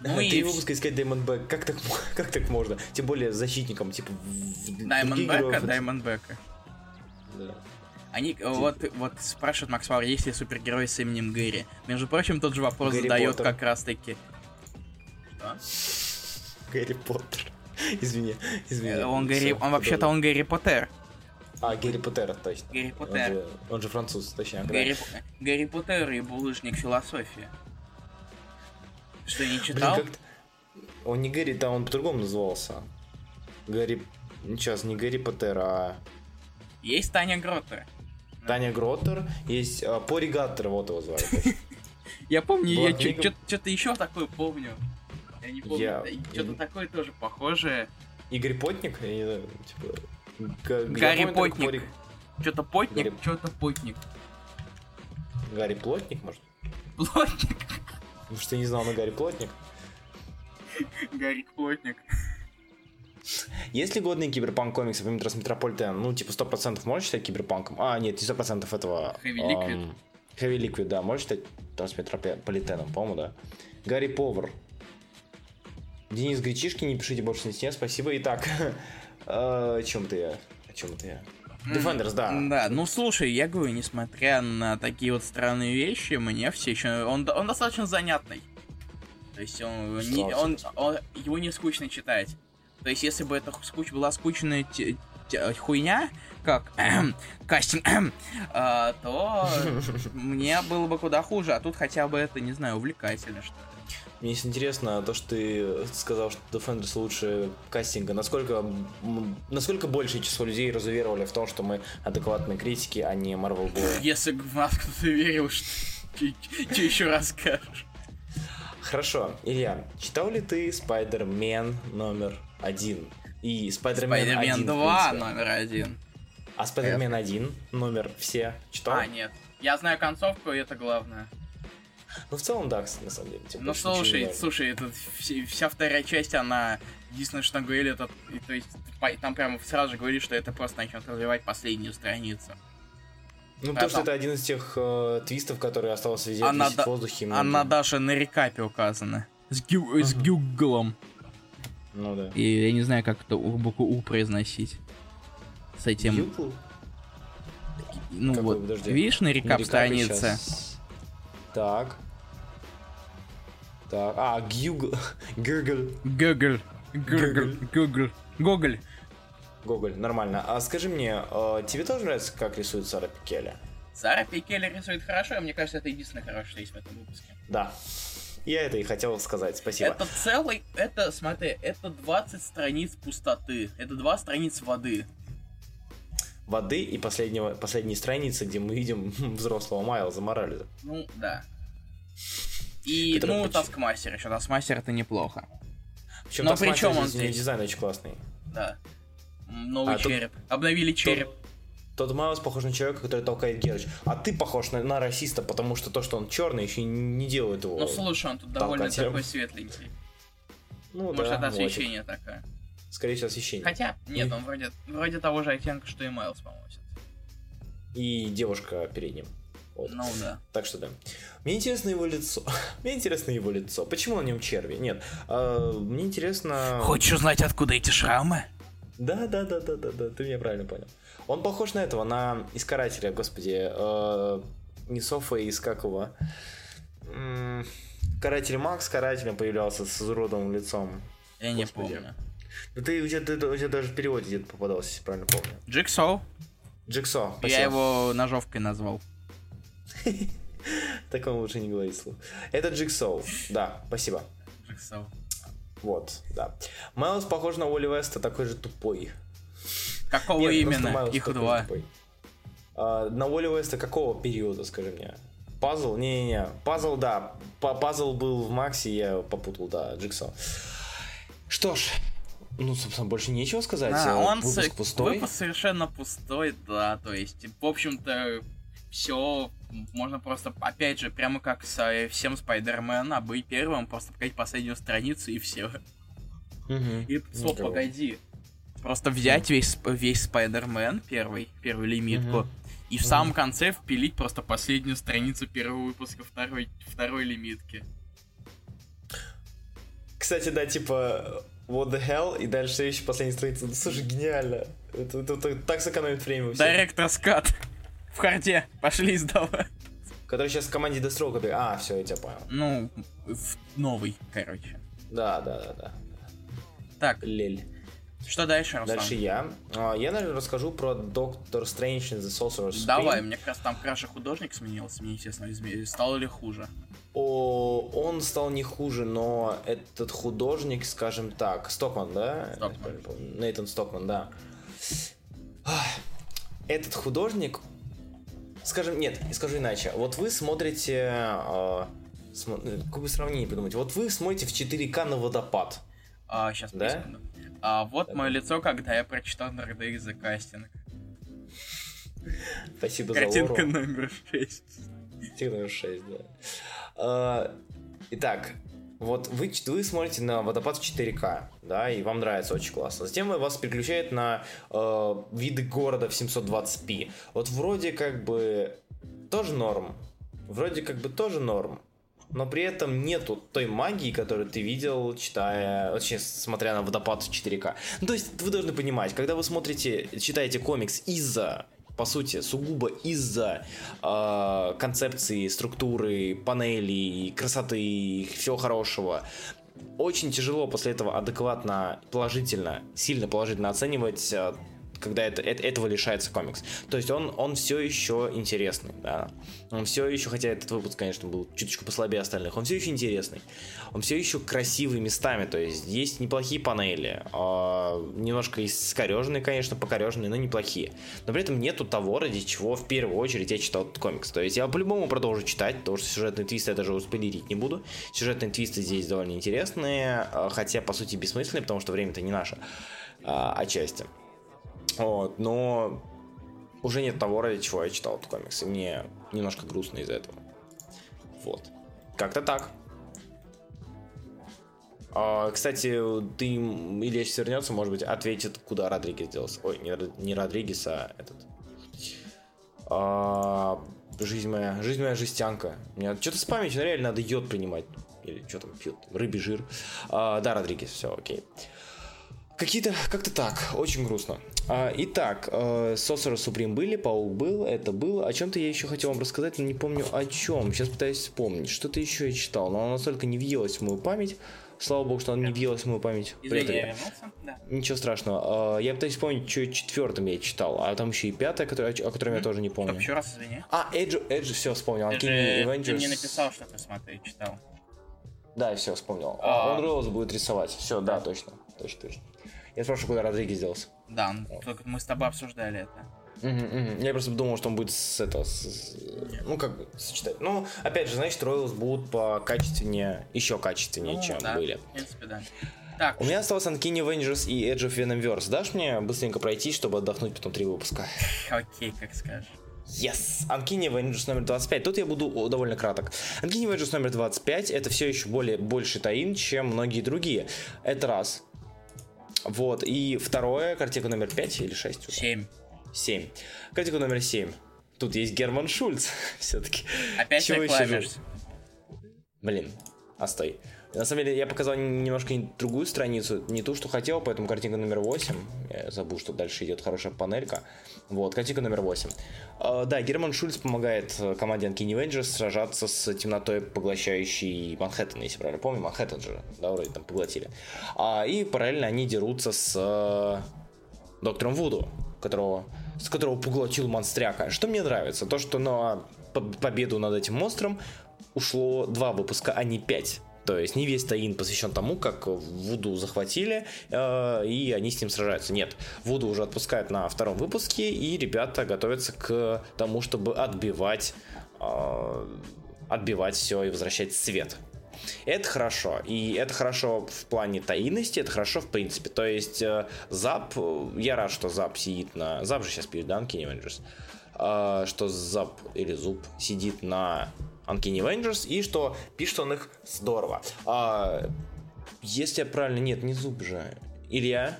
Ну и Три вс- выпуска искать Даймонд Бэк, как так, как так можно? Тем более защитником, типа, Даймонд Бека. Да. Они, э, вот, вот спрашивают Макс Фауэр, есть ли супергерой с именем Гэри. Между прочим, тот же вопрос Гарри задает Поттер. как раз таки. Что? Гарри Поттер. Извини, извини. Э, Он Всё, он вообще-то он Гарри Поттер. А, Гарри Поттер, точно. Гарри Он Поттер. же, он же француз, точнее. да. Гарри, Гарри Поттер и булыжник философии. Что, не Блин, читал? как-то- Он не Гарри, там он по-другому назывался. Гарри... Сейчас, не Гарри Поттер, а Есть Таня Гроттер. Таня Гроттер. Есть а, Пори Гаттер, вот его звали. Я помню, я что-то еще такое помню. Я не помню. Я- Что-то такое тоже похожее. Игорь Потник? Я не знаю, типа... Я Гарри помню Потник. Что-то потник, Гарри- что-то потник. Гарри Плотник, может? Плотник. Потому что я не знал на Гарри Плотник. Гарри Плотник. Есть ли годные киберпанк комиксы помимо Трансметрополитен? Ну, типа, 100% можешь считать киберпанком? А, нет, не 100% этого... Heavy Liquid. ам, Heavy Liquid, да, можешь считать Трансметрополитеном, по-моему, да. Гарри Повар. Денис Гречишки, не пишите больше на стене, спасибо. Итак, о чем ты я? О чем ты я? Defenders, да. Да, ну слушай, я говорю, несмотря на такие вот странные вещи, мне все еще. Он, он достаточно занятный. То есть он, не- он, он- его не скучно читать. То есть, если бы это скуч, была скучная хуйня, как кастинг, а, то мне было бы куда хуже. А тут хотя бы это, не знаю, увлекательно, что ли. Мне есть интересно то, что ты сказал, что Defenders лучше кастинга. Насколько, насколько большее число людей разуверовали в том, что мы адекватные критики, а не Marvel Boy? Если в нас кто-то верил, что... Че еще расскажешь? Хорошо, Илья, читал ли ты Спайдермен номер один? И Спайдермен Спайдермен 1, в 2 принципе. номер один. А Спайдермен 1 номер все читал? А, нет. Я знаю концовку, и это главное. Ну, в целом, да, на самом деле. типа, Ну слушай, слушай, это вся, вторая часть, она единственное, что там говорили, это, и, то есть там прямо сразу же говорили, что это просто начнет развивать последнюю страницу. Ну, потому что это один из тех э, твистов, который остался везде Она висеть да- в воздухе. Она даже на рекапе указана. С, гю- с Ага. Ну да. И я не знаю, как это букву У произносить. С этим. Ну Какой, вот. подожди. Видишь на На рекап странице? щас. Так. Так. А, Гюгл. Гюгл. Google. Google. Google. Google. Гоголь, нормально. А скажи мне, э, тебе тоже нравится, как рисует Сара Пикеля? Сара Пикелли рисует хорошо, и мне кажется, это единственное хорошее, что есть в этом выпуске. Да. Я это и хотел сказать, спасибо. Это целый, это, смотри, это 20 страниц пустоты. Это два страниц воды. Воды и последнего, последней страницы, где мы видим взрослого Майлза Морализа. Ну, да. И, Который ну, поч- Таскмастер еще. Таскмастер это неплохо. Причем Но при чем он здесь? дизайн очень классный. Да. Новый А тут- череп. Обновили череп. Тот Майлз похож на человека, который толкает Герыч. А ты похож на, на расиста, потому что то, что он черный, еще не делает его. Ну, слушай, он тут довольно толкателем. такой светленький. Ну Может, это вот. освещение такое. Скорее всего, освещение. Хотя, нет, И- он вроде, вроде того же оттенка, что и Майлз, по-моему. И девушка перед ним. Вот. Ну, да. Так что да. Мне интересно его лицо. мне интересно его лицо. Почему на нем черви? Нет. а, мне интересно. Хочешь узнать, откуда эти шрамы? Да, да, да, да, да, да, ты меня правильно понял. Он похож на этого, на искарателя, господи, э, не Софа из как его? Каратель Макс карателем появлялся с изуродованным лицом. Я не Господи. помню. Ну ты, у тебя, ты- у тебя даже в переводе где-то попадался, если правильно помню. Джиксоу. Джиксо, Я спасибо. его ножовкой назвал. Так он лучше не говорит слов. Это Джиксоу, да, спасибо. Джиксоу. Вот, да. Майлз похож на Уолли Веста, такой же тупой. Какого Нет, именно? Их два. А, на Уолли Веста какого периода, скажи мне? Пазл? Не-не-не. Пазл, да. Па- Пазл был в Максе, я попутал, да, Джиксо. Что ж, ну, собственно, больше нечего сказать. А, Э, он Выпуск с- пустой. выпуск совершенно пустой, да, то есть, в общем-то, все можно просто, опять же, прямо как со всем Спайдермена, быть первым, просто показать последнюю страницу и все. Мгм. И, стоп, погоди. Просто взять весь, весь Спайдермен, первый, первую лимитку, Мгм. и в самом конце впилить просто последнюю страницу первого выпуска второй, второй лимитки. Кстати, да, типа, what the hell, и дальше следующая последняя страница. Ну, слушай, гениально. Это, это- это так сэкономит время. Директор скат. В харде. Пошли издавать. Который сейчас в команде Deathstroke. ты- А, все, я тебя понял. Ну, в- новый, короче. Да, да, да, да. Так, Лель. Что дальше, Руслан? Дальше я. А, Я, наверное, расскажу про Доктор Стрэндж and the Sorcerer's Supreme. Давай, мне как раз там краше художник сменился, мне интересно, изме- стало ли хуже? О, он стал не хуже, но этот художник, скажем так, Стокман, да? Стокман. Нейтан Стокман, да. Этот художник, скажем, нет, скажу иначе. Вот вы смотрите, а, смо- э, какое бы сравнение придумать? Вот вы смотрите в 4К на водопад. А, сейчас, Да? секунду. А вот мое лицо, когда я прочитал Нордейк за кастинг. Спасибо Картинка за лору. номер 6. Картинка номер 6, да. А, Итак, вот вы, вы смотрите на водопад в 4К, да, и вам нравится очень классно. Затем вас переключает на э, виды города в 720p. Вот вроде как бы тоже норм, вроде как бы тоже норм, но при этом нету той магии, которую ты видел, читая, точнее, смотря на водопад в 4К. Ну, то есть вы должны понимать, когда вы смотрите, читаете комикс из-за по сути, сугубо из-за э, концепции, структуры, панелей, красоты, всего хорошего, очень тяжело после этого адекватно, положительно, сильно положительно оценивать э, когда это, это, этого лишается комикс. То есть он, он все еще интересный, да. Он все еще, хотя этот выпуск, конечно, был чуточку послабее остальных, он все еще интересный. Он все еще красивый местами, то есть есть неплохие панели, э, немножко искореженные, конечно, покореженные, но неплохие. Но при этом нету того, ради чего в первую очередь я читал этот комикс. То есть я по-любому продолжу читать, потому что сюжетные твисты я даже спойлерить не буду. Сюжетные твисты здесь довольно интересные, а, хотя, по сути, бессмысленные, потому что время-то не наше а, отчасти. Вот, но уже нет того, ради чего я читал этот комикс, и мне немножко грустно из-за этого. Вот. Как-то так. А, кстати, ты, Илья сейчас вернется, может быть, ответит, куда Родригес делся. Ой, не, не Родригес, а этот. А, жизнь моя, жизнь моя жестянка. Мне что-то с памятью, реально надо йод принимать. Или что там пьют, рыбий жир. А, да, Родригес, все, окей. Какие-то, как-то так, очень грустно. А, итак, э, Sorcerer Supreme были, Паук был, это было. О чем-то я еще хотел вам рассказать, но не помню о чем. Сейчас пытаюсь вспомнить. Что-то еще я читал, но оно настолько не въелось в мою память. Слава богу, что оно не въелось в мою память. Извини. Да. Ничего страшного. А, я пытаюсь вспомнить, что четвертым я читал, а там еще и пятое, которое, о котором я тоже не помню. Стоп, еще раз извини. А, Edge, Edge, все, вспомнил. Ты, Uncanny же, Avengers. ты мне написал, что ты смотри, читал. Да, все, вспомнил. А. Он Роуз будет рисовать. Все, да, точно. Точно, точно. Я спрашиваю, куда Родригес делся. Да, только мы с тобой обсуждали это. Я просто думал, что он будет с этого, с- ну как бы сочетать. Ну, опять же, значит, Ройлс будут по качественнее, еще качественнее, Ну, чем да, были. В принципе, да. Так, У меня осталось Uncanny Avengers и Edge of Venomverse. Дашь мне быстренько пройти, чтобы отдохнуть потом три выпуска? окей, как скажешь. Yes! Uncanny Avengers номер 25. Тут я буду довольно краток. Uncanny Avengers номер 25 это все еще более, больше таин, чем многие другие. Это раз. Вот. И второе, картинка номер 5 или 6? Семь. 7. Картинка номер 7. Тут есть Герман Шульц, все-таки. Опять Чего еще. Блин, остой. На самом деле, я показал немножко другую страницу, не ту, что хотел, поэтому картинка номер 8. Я забыл, что дальше идет хорошая панелька. Вот, картинка номер 8. А, да, Герман Шульц помогает э, команде Uncanny Avengers сражаться с темнотой, поглощающей Манхэттен, если правильно помню. Манхэттен же, да, вроде там поглотили. А, и параллельно они дерутся с э, доктором Вуду, которого, с которого поглотил монстряка. Что мне нравится, то, что на по- победу над этим монстром ушло два выпуска, а не пять. То есть не весь Таин посвящен тому, как Вуду захватили, э, и они с ним сражаются. Нет, Вуду уже отпускают на втором выпуске, и ребята готовятся к тому, чтобы отбивать, э, отбивать все и возвращать свет. Это хорошо. И это хорошо в плане таинности, это хорошо в принципе. То есть э, Зап, э, я рад, что Зап сидит на... Зап же сейчас пишет, да, Uncanny Avengers? Э, что Зап или Зуб сидит на Uncanny Avengers, и что пишет он их здорово. А, если я правильно... Нет, не Зуб же. Илья.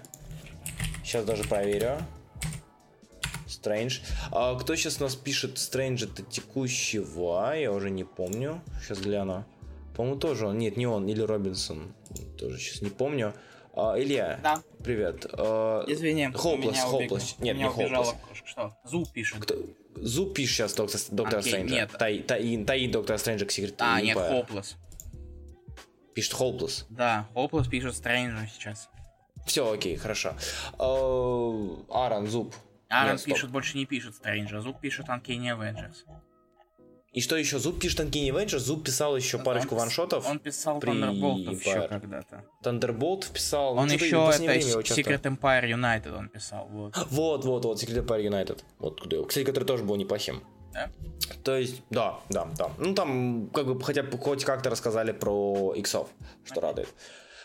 Сейчас даже проверю. Стрэндж. А кто сейчас у нас пишет Стрэндж это текущего? Я уже не помню. Сейчас гляну. По-моему, тоже он. Нет, не он. Или Робинсон. Тоже сейчас не помню. А, Илья. Да. Привет. А, Извини, Hopeless. у Нет, меня не кошка. Что? Зуб пишет. Кто? Зуб пишет сейчас доктор, доктора Окей, Стрэнджа. нет. Тай, Таин, Таин доктора Стрэнджа к секретарю. А, нет, Хоплес. Пишет Hopeless. Да, Хоплес пишет Стрэнджа сейчас. Все, окей, хорошо. А, Аарон, Зуб. Стоп. пишет, больше не пишет Стрэнджа. Зуб пишет Uncanny Avengers. И что еще? Зуб пишет Uncanny Avengers, Зуб писал еще парочку Он ваншотов. Он писал при Thunderbolt'ов еще когда-то. Thunderbolt писал. ну, Он что-то еще это Secret Empire United он писал. Вот. Вот, вот, вот, Secret Empire United. Вот куда его. Кстати, который тоже был неплохим. Да? То есть, да, да, да. Ну, там, как бы, хотя бы хоть как-то рассказали про иксов, что радует.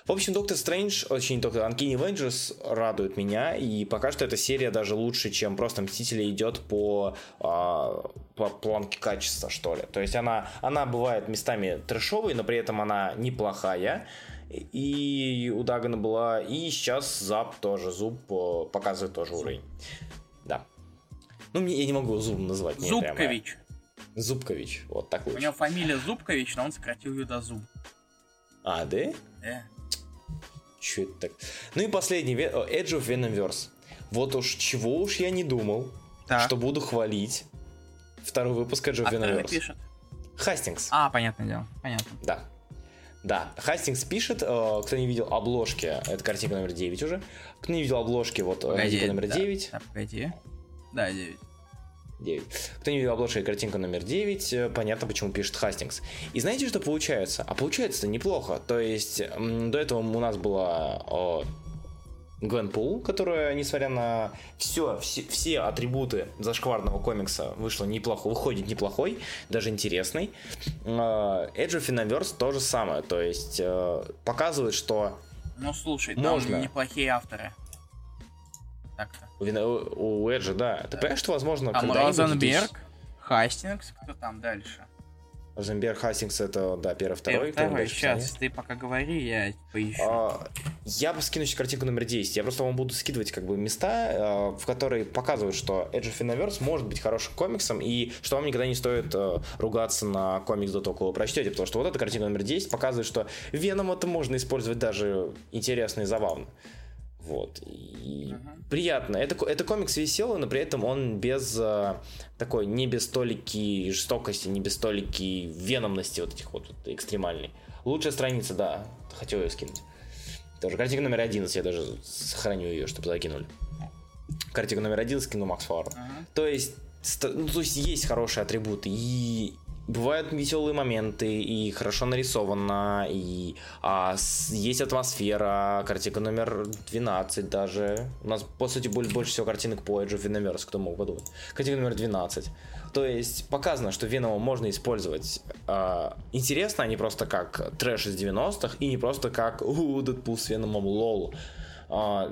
В общем, Доктор Стрэндж, очень Доктор Uncanny Avengers радует меня, и пока что эта серия даже лучше, чем просто Мстители идет по, а, по планке качества, что ли. То есть она, она бывает местами трэшовой, но при этом она неплохая. И у Дагана была, и сейчас Зап тоже, Зуб э, показывает тоже уровень. Да. Ну, мне, я не могу Зуб назвать. мне прямо- Зубкович. Зубкович, вот так У лучше. него фамилия Зубкович, но он сократил ее до Зуб. А, да? Да. Че это так? Ну и последний, о, Edge of Venomverse. Вот уж чего уж я не думал, Так. что буду хвалить второй выпуск Edge of А Venomverse. пишет? Хастингс, А, понятное дело. Понятно. да. Да, Хастингс пишет, э, кто не видел обложки, это картинка номер 9 уже, кто не видел обложки, вот э, Погоди, картинка номер да, 9. Да, погоди. Да, 9. 9. Кто не видел обложки, картинка номер 9, э, понятно, почему пишет Хастингс. И знаете, что получается? А получается неплохо. То есть, до этого у нас была о, Гвенпул, которая, несмотря на все, все, все атрибуты зашкварного комикса, вышла неплохо, выходит неплохой, даже интересный. Э, Edge of Universe то же самое, то есть э, показывает, что Ну слушай, там Можно. неплохие авторы. Так-то. у, у Эджа, да, ты понимаешь, что возможно когда-нибудь здесь- Розенберг, Хастингс, кто там дальше? Розенберг, Хастингс, это, да, первый, второй. там Второй, сейчас, ты пока говори, я поищу. А, Я скину сейчас картинку номер 10. Я просто вам буду скидывать как бы места, а, в которые показывают, что Edge of Universe может быть хорошим комиксом, и что вам никогда не стоит а, ругаться на комикс до того, как вы прочтете, потому что вот эта картинка номер 10 показывает, что Веном это можно использовать даже интересно и забавно. Вот. И Мгм. приятно. Это, это комикс веселый, но при этом он без а, такой, не без толики жестокости, не без толики веномности вот этих вот, вот экстремальной. Лучшая страница, да, хотел ее скинуть. Тоже картинка номер 11, я даже сохраню ее, чтобы закинули. Картинка номер 11 скину Макс Фауэр. Ага. То есть, ст- ну, то есть есть хорошие атрибуты, и бывают веселые моменты, и хорошо нарисовано, и а, с- есть атмосфера, картинка номер 12 даже. У нас, по сути, больше всего картинок по Edge of Universe, кто мог подумать. Картинка номер 12. То есть показано, что Венома можно использовать а, интересно, а не просто как трэш из 90-х, и не просто как у Дэдпул с Веномом лол. А,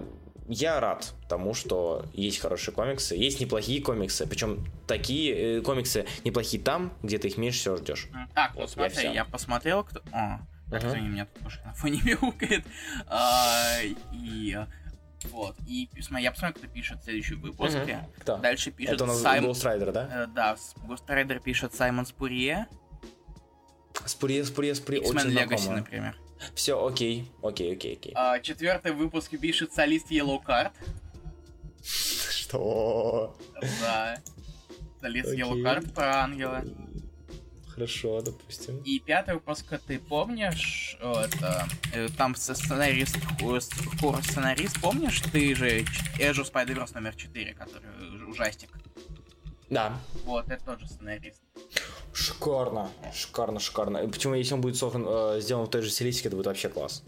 я рад тому, что есть хорошие комиксы, есть неплохие комиксы, причем такие э, комиксы неплохие там, где ты их меньше всего ждешь. Так, Вот, смотри, я я, посмотрел, кто... О, так, Ага. извини, меня тут тоже на фоне мяукает. А, и... Вот, и смотри, я посмотрел, кто пишет следующие выпуски. Мгм. Кто? Дальше пишет Это у нас Сайм- Ghost Rider, да? Э, Да, Ghost Rider пишет Саймон Спурье, Спурье, спурье, спурье, X-Men очень Legacy, знакомо. например. Все, окей, окей, окей, окей. А, Четвертый выпуск пишет солист Yellow Card. Что? Да. Солист Окей. Yellow Card про ангела. Хорошо, допустим. И пятый выпуск, ты помнишь, о, это, там сценарист, хор сценарист, помнишь, ты же of Spider-Verse номер 4, который э, ужастик. Да. Вот, это тоже сценарист. Шикарно, шикарно, шикарно. И Почему, если он будет создан, э, сделан в той же стилистике, это будет вообще класс.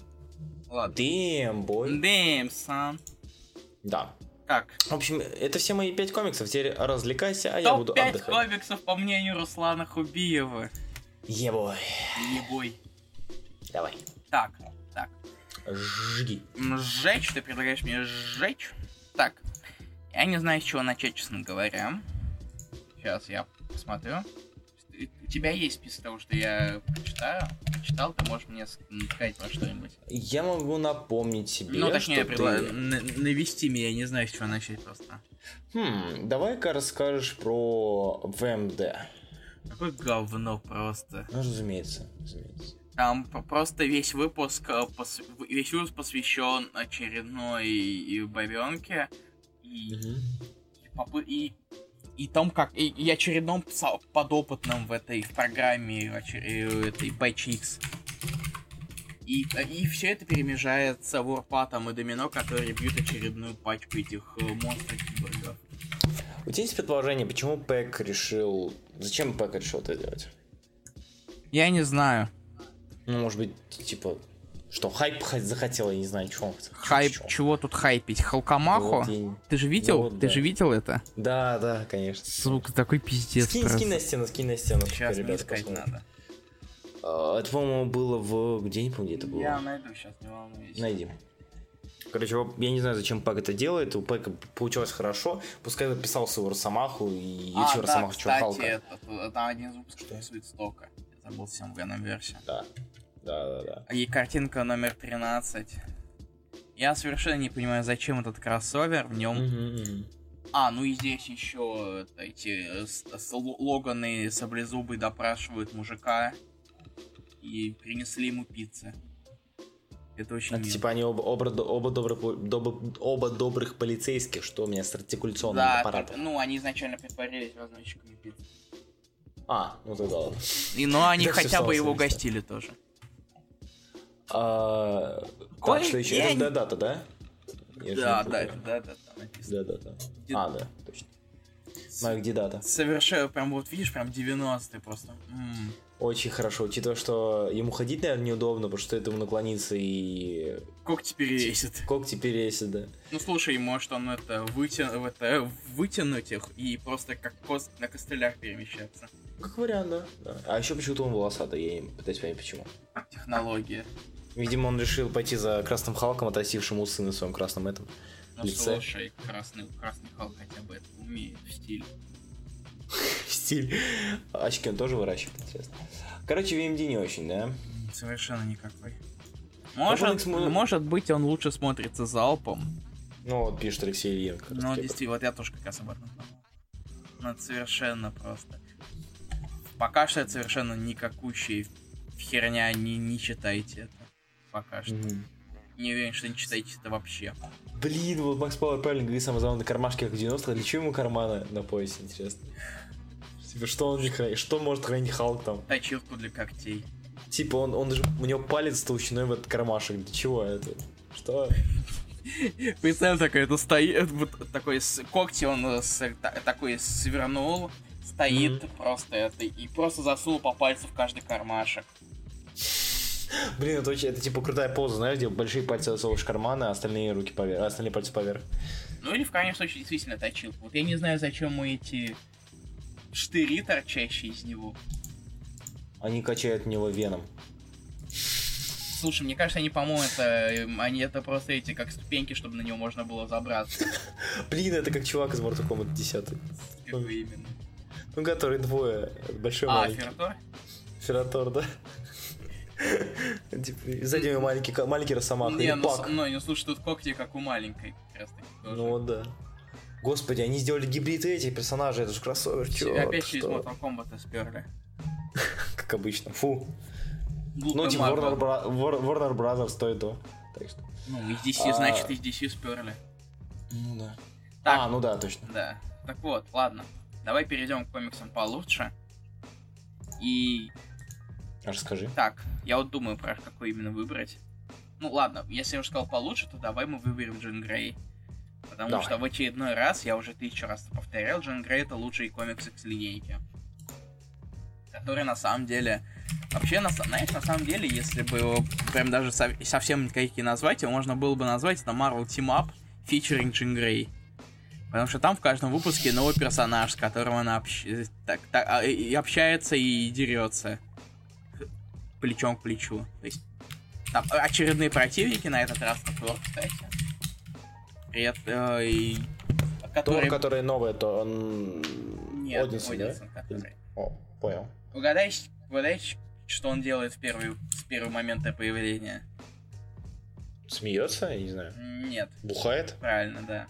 Ладно. Damn, boy. Damn, son. Да. Так, В общем, это все мои пять комиксов. Теперь развлекайся, а я буду топ-5 отдыхать. комиксов по мнению Руслана Хубиева. Ебой. Ебой. Давай. Так, так. Жги. М, Сжечь, ты предлагаешь мне сжечь? Так, я не знаю, с чего начать, честно говоря. Сейчас я посмотрю. У тебя есть список того, что я прочитаю? Прочитал, ты можешь мне сказать про что-нибудь? Я могу напомнить себе, ну, точнее, что предла- ты... навести меня, я не знаю, с чего начать просто. Хм, давай-ка расскажешь про ВМД. Какое говно просто. Ну, разумеется, разумеется. Там просто весь выпуск, э, пос- весь выпуск посвящен очередной и бабенке. И Мгм. и, попы- и, и том, как и, и очередном подопытном в этой в программе очер- э, этой Batch X. И, и все это перемежается Ворпатом и Домино, которые бьют очередную пачку этих э, монстров киборгов. У тебя есть предположение, почему Пэк решил... Зачем Пэк решил это делать? Я не знаю. Ну, может быть, типа... Что, хайп захотел, я не знаю, чего он хотел. Хайп, Чё? чего тут хайпить? Халкамаху? Вот я- Ты же видел? вот Ты да. же видел это? Да, да, конечно. Сука, такой пиздец. Скинь, просто. скинь на стену, скинь на стену. Сейчас ребята искать надо. А, Это, по-моему, было в... Где, не помню, где это было. Я найду сейчас, не волнуйся. Найди. Короче, я не знаю, зачем Пэк это делает. У Пэка получилось хорошо. Пускай подписался у Росомаху и А, Ичи да, Росомаху кстати, Чурхалка. это, это один из выпусков рисует стока. Я забыл всем в версии. Да. Да, да, да. И картинка номер 13. Я совершенно не понимаю, зачем этот кроссовер в нем. А, ну и здесь еще эти э, Ло- Логаны саблезубы допрашивают мужика и принесли ему пиццы. Это очень Это мило. типа они оба, оба, оба, добрых, доба- оба добрых полицейских, что у меня с артикуляционным да, аппаратом. ну они изначально притворились разносчиками пиццы. А, ну тогда ладно. И, но они хотя бы его гостили тоже. А, Так, что еще? я Это дата, да? Да, да, путаю. да, да, да. Да, да, А, да, точно. Ну, а где дата? Совершенно, прям вот видишь, прям 90-е просто. Очень хорошо, учитывая, что ему ходить, наверное, неудобно, потому что этому наклониться и Когти перевесит. когти пересит, да. Ну слушай, может он это, вытя... это вытянуть их и просто как кост на костылях перемещаться. Как вариант, да. да. А еще почему-то он волосатый, я не пытаюсь понять, почему. Технология. Видимо, он решил пойти за Красным Халком, отрастившим усы на своем красном этом. Ну Лице. слушай, красный, красный Халк хотя бы это умеет в стиле. Стиль. Очки он тоже выращивает, интересно. Короче, VMD не очень, да? Совершенно никакой. он Может, может быть, он лучше смотрится залпом. Ну, вот пишет Алексей Но таки. действительно, вот я тоже как раз об этом подумал. Ну, это совершенно просто. Пока что это совершенно никакущая херня, не, не читайте это. Пока что. Мгм. Не уверен, что не читаете это вообще. Блин, вот Макс Пауэр правильно говорит, самое главное, кармашки как в 90-х. Для чего ему карманы на поясе, интересно? Типа, что он не хранит? Что может хранить Халк там? Точилку для когтей. Типа, он, он же, у него палец толщиной в этот кармашек. Для чего это? Что? Представь, такой это стоит, вот такой с когти он э, с- та- такой свернул, стоит просто это, и просто засунул по пальцу в каждый кармашек. Блин, это, очень, это типа крутая поза, знаешь, где большие пальцы засовываешь в карманы, а остальные руки поверх, а остальные пальцы поверх. Ну или в крайнем случае действительно точилку. Вот я не знаю, зачем мы эти штыри, торчащие из него. Они качают него веном. Слушай, мне кажется, они, по-моему, это, эм, они это просто эти, как ступеньки, чтобы на него можно было забраться. Блин, это как чувак из Mortal Kombat 10. Какой именно? Ну, который двое. Большой А, маленький. Фердор? Фератор, да? Типа, у него маленький, маленький росомаха. Не, или ну, пак. ну, ну, слушай, тут когти как у маленькой. Как раз таки тоже. Ну да. Господи, они сделали гибриды этих персонажей, это же кроссовер, чёрт, Опять через? Mortal Kombat сперли. Как обычно, фу. Глупый Ну, типа. Warner, Bra- War- Warner Brothers то и то. Так что. Ну, из DC, А. значит, из DC сперли. Ну да. Так. А, ну да, точно. Да. Так вот, ладно. Давай перейдем к комиксам получше. И Расскажи. так, я вот думаю, про какой именно выбрать. Ну ладно, если я уже сказал получше, то давай мы выберем Джин Грей. Потому Давай. что в очередной раз, я уже тысячу раз повторял, Джин Грей это лучший комикс с линейки. Который на самом деле... Вообще, на, знаешь, на самом деле, если бы его прям даже со- совсем никакие назвать, его можно было бы назвать это Marvel Team Up featuring Джин Грей. Потому что там в каждом выпуске новый персонаж, с которым она общ- так, так, а, и общается и дерется плечом к плечу. То есть там очередные противники на этот раз Тор, кстати. Это, э, и- Тор, который... который новый, то он... Нет, Одинсон, да? Одинсон, который. О, понял. Угадай, угадай, что он делает в первый, с первого момента появления? Смеется, я не знаю. Нет, Бухает? правильно, да.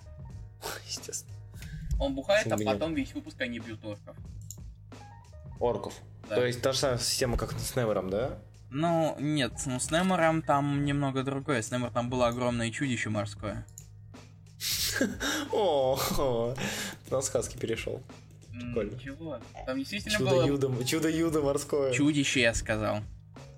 Естественно. Он бухает, а Почему бы нет? потом весь выпуск они бьют орков. Орков. Да. То есть та же самая система, как с Невером, да? Ну, нет, ну с Немором там немного другое. С Немор там было огромное чудище морское. О, на сказки перешел. Чего? Там действительно было юдо, чудо юдо морское. чудище, я сказал.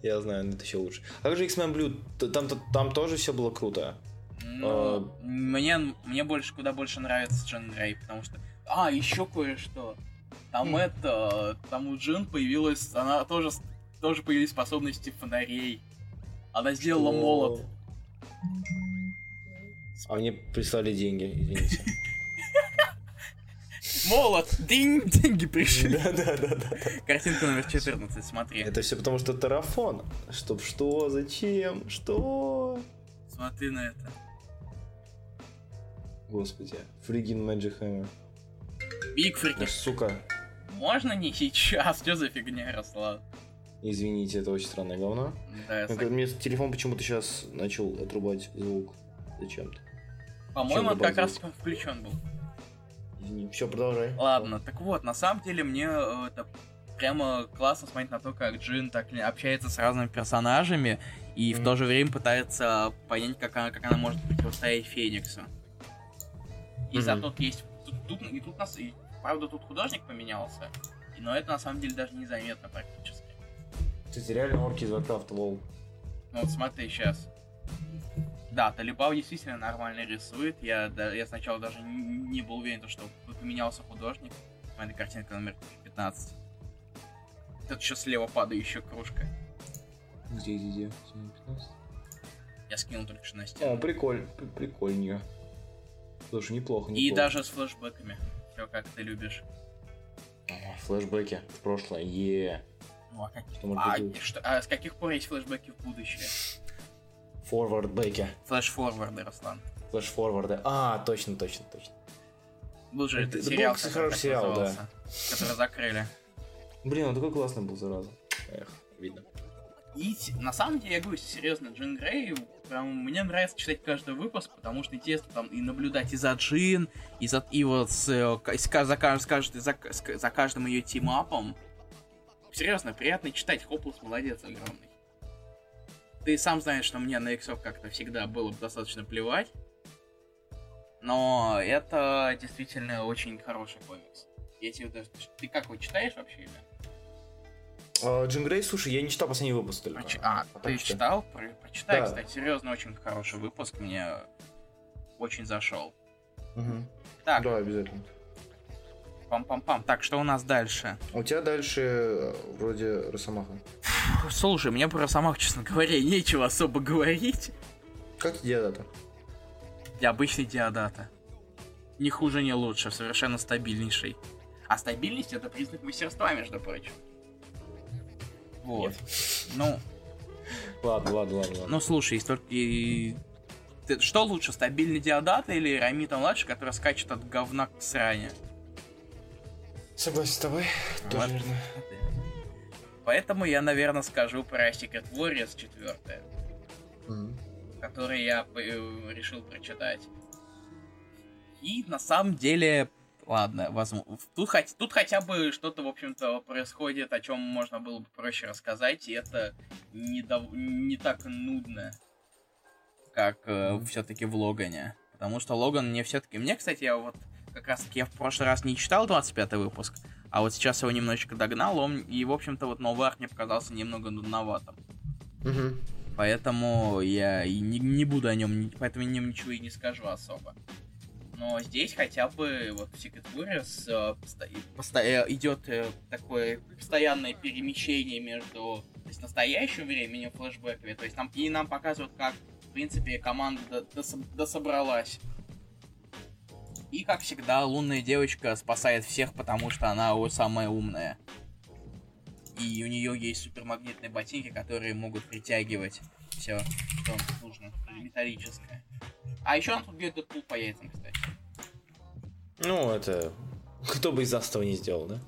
Я знаю, но это еще лучше. А как же X-Men Blue? Там, там, тоже все было круто. Ну, А. мне, мне больше, куда больше нравится Джин Грей, потому что... А, еще кое-что. Там Хм. это... Там у Джин появилась... Она тоже, тоже появились способности фонарей. Она сделала Что? молот. А мне прислали деньги, извините. Молот! Динь! Деньги пришли. Да, да, да, да. Картинка номер 14, смотри. Это все потому, что тарафон. Чтоб что? Зачем? Что? Смотри на это. Господи. Фригин Magic Hammer. Бигфрики. Ну, сука. Можно не сейчас? Что за фигня, Ярослав? Извините, это очень странное говно. Да, Ну, сог- Мне телефон почему-то сейчас начал отрубать звук. Зачем-то. По-моему, он как раз включен был. Извини. Все, продолжай. Ладно, так вот, на самом деле мне э, это прямо классно смотреть на то, как Джин так общается с разными персонажами и в Мгм. то же время пытается понять, как она, как она может противостоять Фениксу. И Мгм. зато есть... Тут, и тут нас... и, правда, тут художник поменялся, и- но это на самом деле даже незаметно практически. Кстати, реально орки из Warcraft, лол. Ну вот смотри сейчас. Да, Талибал действительно нормально рисует. Я, да, я сначала даже не был уверен, что поменялся художник. У меня картинка номер 15. Тут еще слева падающая кружка. Где, где, где? 15? Я скинул только что на стену. О, прикольно, прикольнее. Слушай, неплохо, неплохо. И даже с флешбэками. Все как ты любишь. Флешбеки в прошлое, е. Ну а, как... а, что, а с каких пор есть флешбеки в будущее? Форвард-беки. Флэш-форварды, Руслан. Флэш-форварды. А, точно, точно, точно. Был же это, сериал, был, хороший сериал, да. Который закрыли. Блин, он такой классный был, зараза. Эх, видно. И на самом деле, я говорю серьезно, Джин Грей, прям мне нравится читать каждый выпуск, потому что интересно там и наблюдать и за Джин, и за и вот с, э, за, за, скажет, за, за каждым ее тимапом. Серьезно, приятно читать, Хоплес молодец огромный. Ты сам знаешь, что мне на иксов как-то всегда было достаточно плевать. Но это действительно очень хороший комикс. Я тебе даже... Ты как его читаешь вообще или? А, Джин Грей, слушай, я не читал последний выпуск только. Проч... А, а ты что? читал? Про... Прочитай, да. кстати, серьезно, очень хороший выпуск, мне очень зашел. Угу. Так. Да, обязательно. Пам-пам-пам. Так, что у нас дальше? У тебя дальше э, вроде Росомаха. Слушай, мне про Росомаху, честно говоря, нечего особо говорить. Как Диадата? Обычный Диадата. Ни хуже, ни лучше, совершенно стабильнейший. А стабильность это признак мастерства, между прочим. Вот. Нет. Ну. Ладно, ладно, ладно, ладно. Ну слушай, только и... Что лучше, стабильный Диодата или Рамита младший, который скачет от говна к сране? Согласен с тобой, вот. тоже верно. Поэтому я, наверное, скажу про Secret Warriors 4, mm-hmm. который я э, решил прочитать. И на самом деле Ладно, возможно. Тут, хоть, тут хотя бы что-то, в общем-то, происходит, о чем можно было бы проще рассказать, и это не, дов... не так нудно, как э, все-таки в Логане. Потому что Логан мне все-таки... Мне, кстати, я вот как раз таки я в прошлый раз не читал 25 выпуск, а вот сейчас его немножечко догнал, он, и, в общем-то, вот новый арк мне показался немного нудноватым. Угу. Поэтому я и не, не буду о нем, поэтому о нем ничего и не скажу особо. Но здесь хотя бы вот в Secret Warriors э, посто... Э, идет э, такое постоянное перемещение между то есть, настоящим временем флешбэками. То есть нам, и нам показывают, как, в принципе, команда дособралась. И, как всегда, лунная девочка спасает всех, потому что она самая умная. И у нее есть супермагнитные ботинки, которые могут притягивать все, что нужно, металлическое. А еще он тут бьет Дэдпул по яйцам, кстати. Ну, это... Кто бы из нас этого не сделал, да?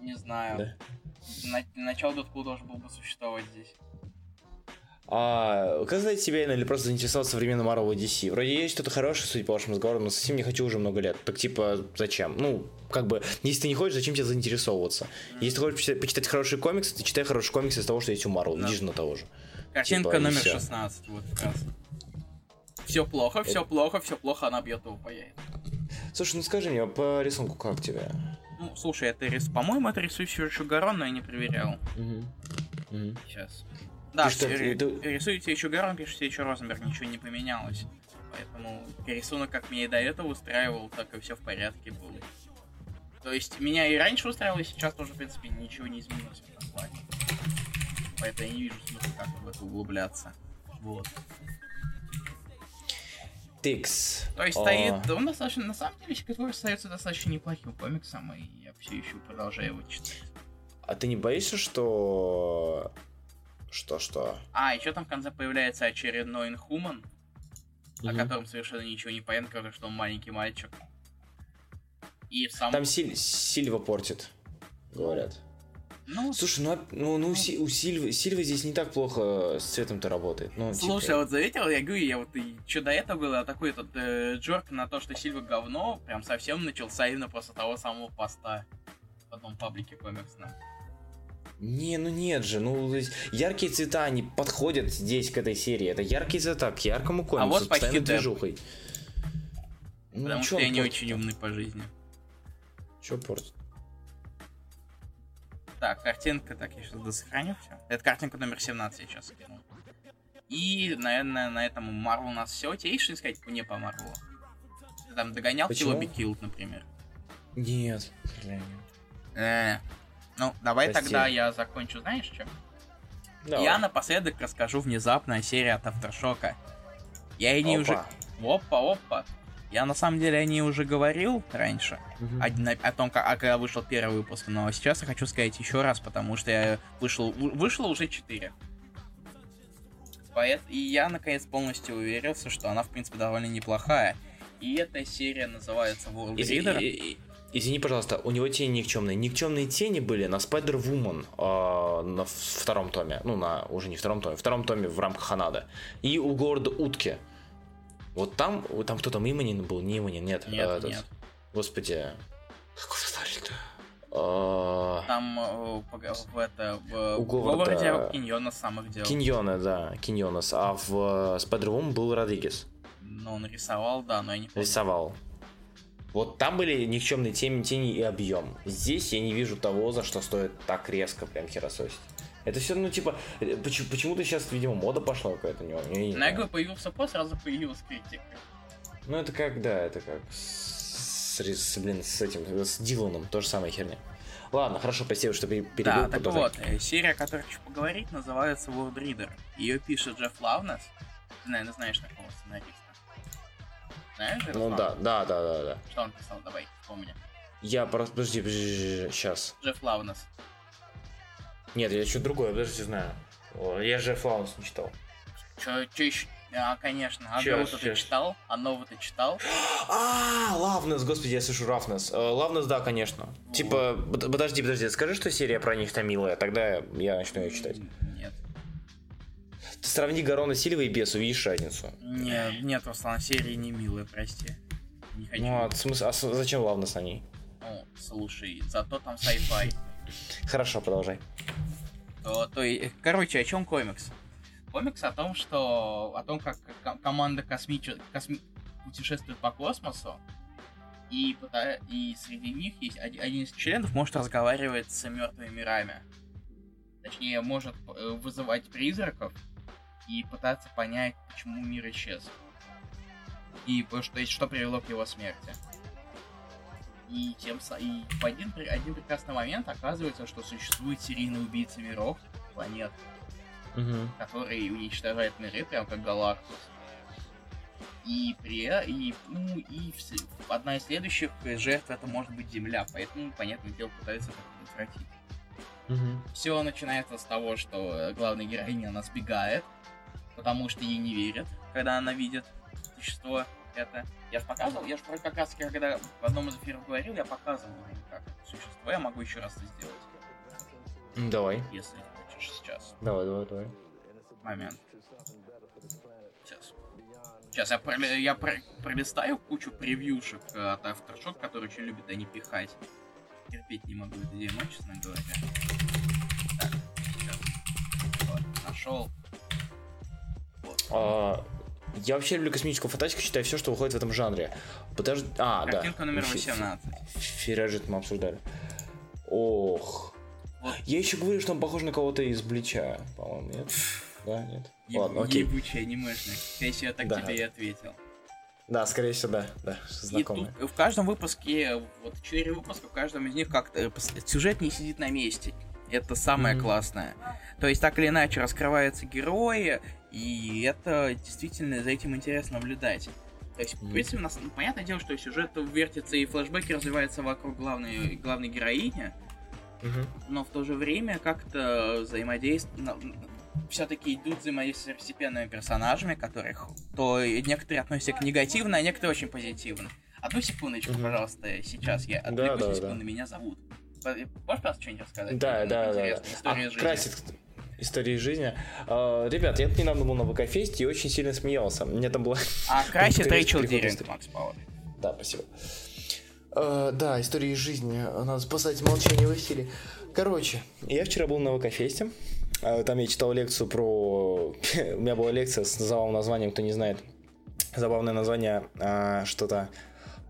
Не знаю. Да. На... Начало Дэдпул должен был бы существовать здесь. А как знаете себя или просто заинтересовался современным Marvel DC? Вроде есть что-то хорошее, судя по вашим разговорам, но совсем не хочу уже много лет. Так типа, зачем? Ну, как бы, если ты не хочешь, зачем тебе заинтересовываться? Если ты хочешь почитать, почитать хорошие комиксы, ты читай хорошие комиксы из того, что есть у Marvel. Да. На того же. Картинка типа, номер 16, вот как раз. Все плохо, все плохо, все плохо, она бьет его по яйцам. Слушай, ну скажи мне, по рисунку как тебе? Ну, слушай, это рис... По-моему, это рисующий Гарон, но я не проверял. Угу. Угу. Сейчас. Да, ты что, ри... ты... рисуете еще Гарон, пишете еще Розенберг, ничего не поменялось. Поэтому рисунок, как меня и до этого устраивал, так и все в порядке было. То есть меня и раньше устраивало, и сейчас тоже, в принципе, ничего не изменилось в этом плане. Поэтому я не вижу смысла как в это углубляться. Вот. Тикс. То есть стоит, он достаточно, на самом деле, который остается достаточно неплохим комиксом, и я все еще продолжаю его читать. А ты не боишься, что... Что-что? А, еще там в конце появляется очередной инхуман, mm-hmm. о котором совершенно ничего не понятно, кроме что он маленький мальчик. И в самом... Там Силь... Сильва портит, говорят. Ну, Слушай, ну, ну, ну, у, у Сильвы, Сильвы здесь не так плохо с цветом-то работает. Ну, типа Слушай, типа... вот заметил, я говорю, я вот и что до этого было, такой этот э, джорк на то, что Сильва говно, прям совсем начался именно после того самого поста в одном паблике комиксном. Не, ну нет же, ну яркие цвета, они подходят здесь к этой серии. Это яркие цвета к яркому комиксу, а вот почти движухой. Ну, Потому что я не очень умный по жизни. Че портит? Так, картинка, так, я сейчас досохраню все. Это картинка номер 17 я сейчас скинул. И, наверное, на этом Марвел у нас все. Тебе есть что сказать не по Марвелу? Ты там догонял? Киллоби Килд, например? Нет, к сожалению. Э, ну, давай Прости. тогда я закончу, знаешь, что? Давай. Я напоследок расскажу внезапно о серии от Авторшока. Я и не уже... Опа, опа. Я на самом деле о ней уже говорил раньше, Мгм. о, о том, как, а когда вышел первый выпуск, но сейчас я хочу сказать еще раз, потому что я вышел, вы- вышло уже 4. И я наконец полностью уверился, что она в принципе довольно неплохая. И эта серия называется World Reader. и- и- Извини, пожалуйста, у него тени никчемные. Никчемные тени были на Spider-Woman э, на в- втором томе. Ну, на уже не втором томе, втором томе в рамках Ханада. И у города Утки. Вот там, вот там кто там Иманин был? Не Иманин, нет. Нет, а, этот- нет. Господи. Как его звали-то? А, Там э, в это в, У в Говарда- городе Киньона самых дел. Киньона, да, Киньонас. А в э, Spider-Woman был Родригес. Ну, он рисовал, да, но я не помню. Рисовал. Вот там были никчемные тени, тени и объем. Здесь я не вижу того, за что стоит так резко прям херососить. Это все, ну, типа, э, почему, почему-то сейчас, видимо, мода пошла какая-то у него. я не знаю. Него появился пост, сразу появилась критика. Ну, это как, да, это как с, с- блин, с этим, с Диланом, то же самая херня. Ладно, хорошо, спасибо, что пере- перебил. Да, так продолжай. вот, э, серия, о которой хочу поговорить, называется World Reader. Ее пишет Джефф Лавнес. Ты, наверное, знаешь такого сценариста. Знаешь, Джефф Ну, да, да, да, да, да. Что он писал? Давай, вспомни. Я просто, подожди, подожди, сейчас. Джефф Лавнес. Нет, я что-то другое, подожди, знаю. Я же Флаунс не читал. Чё, чё еще? А, конечно. А Чё, Гроута ты читал? А нового ты читал? А, Лавнес, господи, я слышу Рафнес. Э, Лавнес, да, конечно. Типа, под- подожди, подожди, скажи, что серия про них милая, тогда я начну ее читать. Нет. Ты сравни Гарона Сильва и Бес, увидишь разницу. Нет, нет, Руслан, серии не милая, прости. Не хочу. Ну, а, смысл, а с- зачем Лавнес на ней? Ну, слушай, зато там sci-fi. Хорошо, продолжай. То, то и- короче, о чем комикс? Комикс о том, что о том, как ко- команда космич... косми- путешествует по космосу, и, и среди них есть один, один из членов может разговаривать с мертвыми мирами. Точнее, может э, вызывать призраков и пытаться понять, почему мир исчез. И что, что привело к его смерти. И, тем, и в один, один прекрасный момент оказывается, что существует серийный убийца миров, планет, который уничтожает миры, прям как Галактус. И при и, ну, и вс- одна из следующих жертв это может быть Земля, поэтому, понятное дело, пытаются это предотвратить. Все начинается с того, что э, главная героиня она сбегает, потому что ей не верят, когда она видит существо это. Я же показывал, я же как раз когда в одном из эфиров говорил, я показывал им, как это существо, я могу еще раз это сделать, Давай. если хочешь сейчас. Давай, давай, давай. Момент. Сейчас. Сейчас я, проле- я про- пролистаю кучу превьюшек э, от Aftershock, которые очень любят они пихать. Терпеть не могу это дерьмо, честно говоря. Так, сейчас. Вот, нашел. А, я вообще люблю космическую фантастику, читаю все, что выходит в этом жанре. Подожди. А, да. Картинка номер Фи- 18. Фиражит мы обсуждали. Ох. Вот. Я еще говорю, что он похож на кого-то из Блича, по-моему, нет? Да, нет? Еб- Ладно, окей. Анимешник. Скорее всего, я так Да. тебе и ответил. Да, скорее всего, да, да, И знакомые. тут в каждом выпуске, вот четыре выпуска, в каждом из них как-то э, сюжет не сидит на месте. Это самое Мгм. классное. То есть так или иначе раскрываются герои, и это действительно за этим интересно наблюдать. То есть, в принципе, у нас, ну, понятное дело, что сюжет вертится и флешбеки развиваются вокруг главной, главной героини, но в то же время как-то взаимодействие... Все-таки идут взаимодействия с второстепенными персонажами, которых то некоторые относятся к негативно, а некоторые очень позитивно. Одну секундочку, пожалуйста, сейчас я Да, отвлекусь да, да. секунду, меня зовут. По- Можешь просто что-нибудь рассказать? Да, Ну, да, да, да. История А, жизни. красит истории жизни. А, ребят, я недавно был на ВК-фесте и очень сильно смеялся. Мне там было... А красит Конец Рэйчел перехода Диринг, истории. Макс Пауэр. Да, спасибо. Э, да, истории жизни. Надо спасать молчание Василия. Короче, я вчера был на ВК-фесте. Э, Там я читал лекцию про... У меня была лекция с забавным названием, кто не знает. Забавное название, а, что-то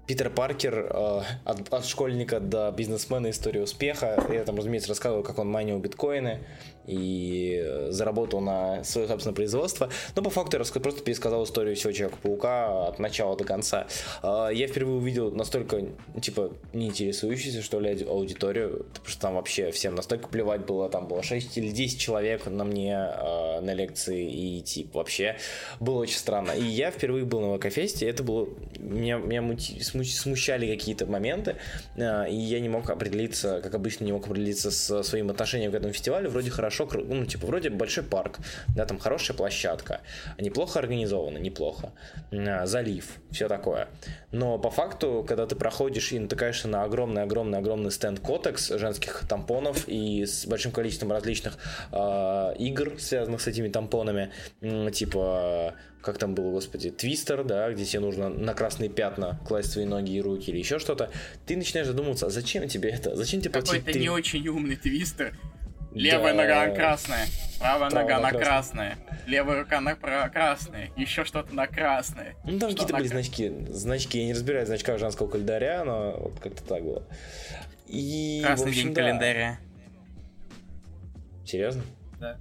Питер Паркер э, от, от школьника до бизнесмена история успеха. Я там, разумеется, рассказывал, как он майнил биткоины и заработал на свое собственное производство. Но по факту я просто пересказал историю всего Человека-паука от начала до конца. Э, я впервые увидел настолько, типа, не интересующуюся, что ли, аудиторию, потому что там вообще всем настолько плевать было. Там было 6 или 10 человек на мне э, на лекции, и, типа, вообще было очень странно. И я впервые был на ВК-фесте, это было... Меня, меня мути смущали какие-то моменты, а, и я не мог определиться, как обычно, не мог определиться с своим отношением к этому фестивалю. Вроде хорошо, ну, типа, вроде большой парк, да, там хорошая площадка, неплохо организовано, неплохо, а, залив, все такое. Но по факту, когда ты проходишь и натыкаешься на огромный-огромный-огромный стенд Котекс женских тампонов и с большим количеством различных э, игр, связанных с этими тампонами, типа как там было, господи, твистер, да, где тебе нужно на красные пятна класть свои ноги и руки или еще что-то, ты начинаешь задумываться, а зачем тебе это? Зачем тебе платить? Какой-то 3... не очень умный твистер. Левая да. нога на красная, правая, правая нога на красная, левая рука на красная, еще что-то на красное. Ну там какие-то были значки. Значки, я не разбираю в значках женского календаря, но вот как-то так было. И, Красный общем, день да. календаря. Серьезно? Да.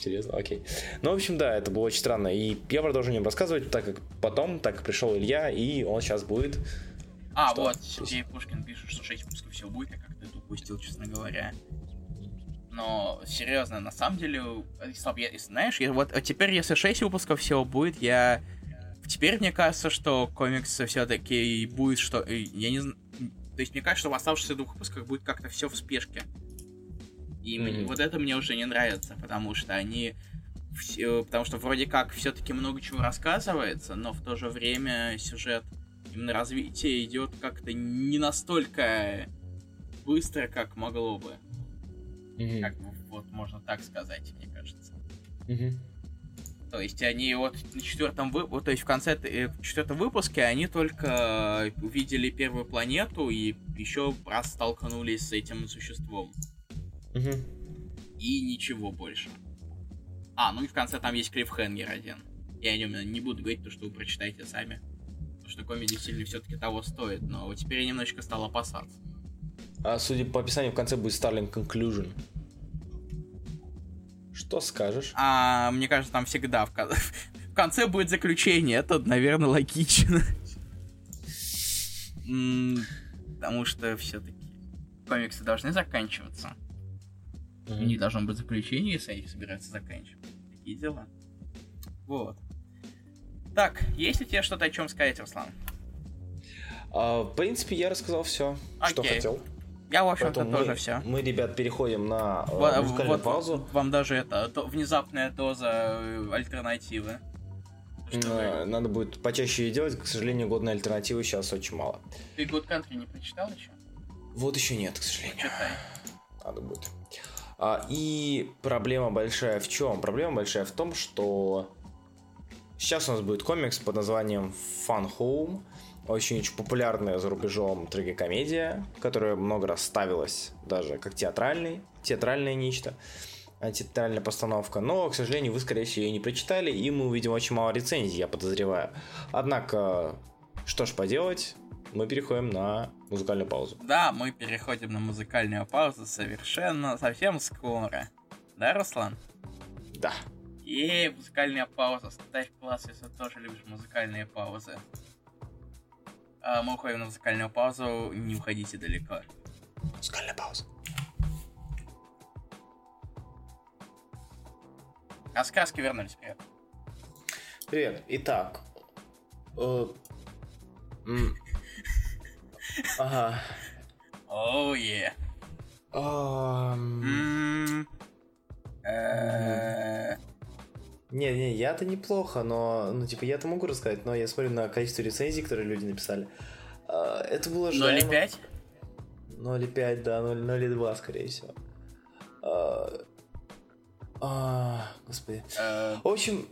Серьезно? Окей. Ну, в общем, да, это было очень странно. И я продолжу о нем рассказывать, так как потом, так как пришел Илья, и он сейчас будет... А, что? вот, Сергей Пушкин пишет, что 6 выпусков все будет, я как-то это упустил, честно говоря. Но, серьезно, на самом деле, Слав, я, знаешь, я, вот теперь, если 6 выпусков всего будет, я... Теперь мне кажется, что комикс все-таки будет, что... Я не знаю... То есть мне кажется, что в оставшихся двух выпусках будет как-то все в спешке. И mm-hmm. вот это мне уже не нравится, потому что они все, потому что вроде как все-таки много чего рассказывается, но в то же время сюжет именно развитие идет как-то не настолько быстро, как могло бы. Mm-hmm. Как вот можно так сказать, мне кажется. Mm-hmm. То есть они вот на четвертом вы... то есть в конце э, в четвертом выпуске они только увидели первую планету и еще раз столкнулись с этим существом. Угу. И ничего больше. А, ну и в конце там есть клиффхенгер один. Я о нем не буду говорить, то что вы прочитаете сами. Потому что комедий сильно все-таки того стоит, но теперь я немножечко стал опасаться. А судя по описанию, в конце будет Starling Conclusion. Что скажешь? А, мне кажется, там всегда в, конце, в конце будет заключение. Это, наверное, логично. Потому что все-таки комиксы должны заканчиваться. У них должно быть заключение, если они собираются заканчивать. Такие дела. Вот. Так, есть ли тебе что-то о чем сказать, Руслан? А, в принципе, я рассказал все, okay. что хотел. Я, в общем-то, тоже мы, все. Мы, ребят, переходим на э, вот, музыкальную вот, паузу. Вам даже это то, внезапная доза э, альтернативы. Что Надо будет почаще ее делать, к сожалению, годной альтернативы сейчас очень мало. Ты Good Country не прочитал еще? Вот еще нет, к сожалению. Читай. Надо будет. А, и проблема большая в чем? Проблема большая в том, что сейчас у нас будет комикс под названием Fun Home. Очень-очень популярная за рубежом трагикомедия, которая много раз ставилась даже как театральный, театральное нечто, театральная постановка. Но, к сожалению, вы, скорее всего, ее не прочитали, и мы увидим очень мало рецензий, я подозреваю. Однако, что ж поделать, мы переходим на музыкальную паузу. Да, мы переходим на музыкальную паузу совершенно, совсем скоро. Да, Руслан? Да. И музыкальная пауза. Ставь класс, если тоже любишь музыкальные паузы. А мы уходим на музыкальную паузу, не уходите далеко. Музыкальная пауза. А сказки вернулись, привет. Привет. Итак, э, Ага. Оу, е. Не, не, я-то неплохо, но, ну, типа, я-то могу рассказать, но я смотрю на количество рецензий, которые люди написали. А, это было ожидаемо. 0,5? 0,5, да, 0,2, скорее всего. А, а, господи. Э. В общем,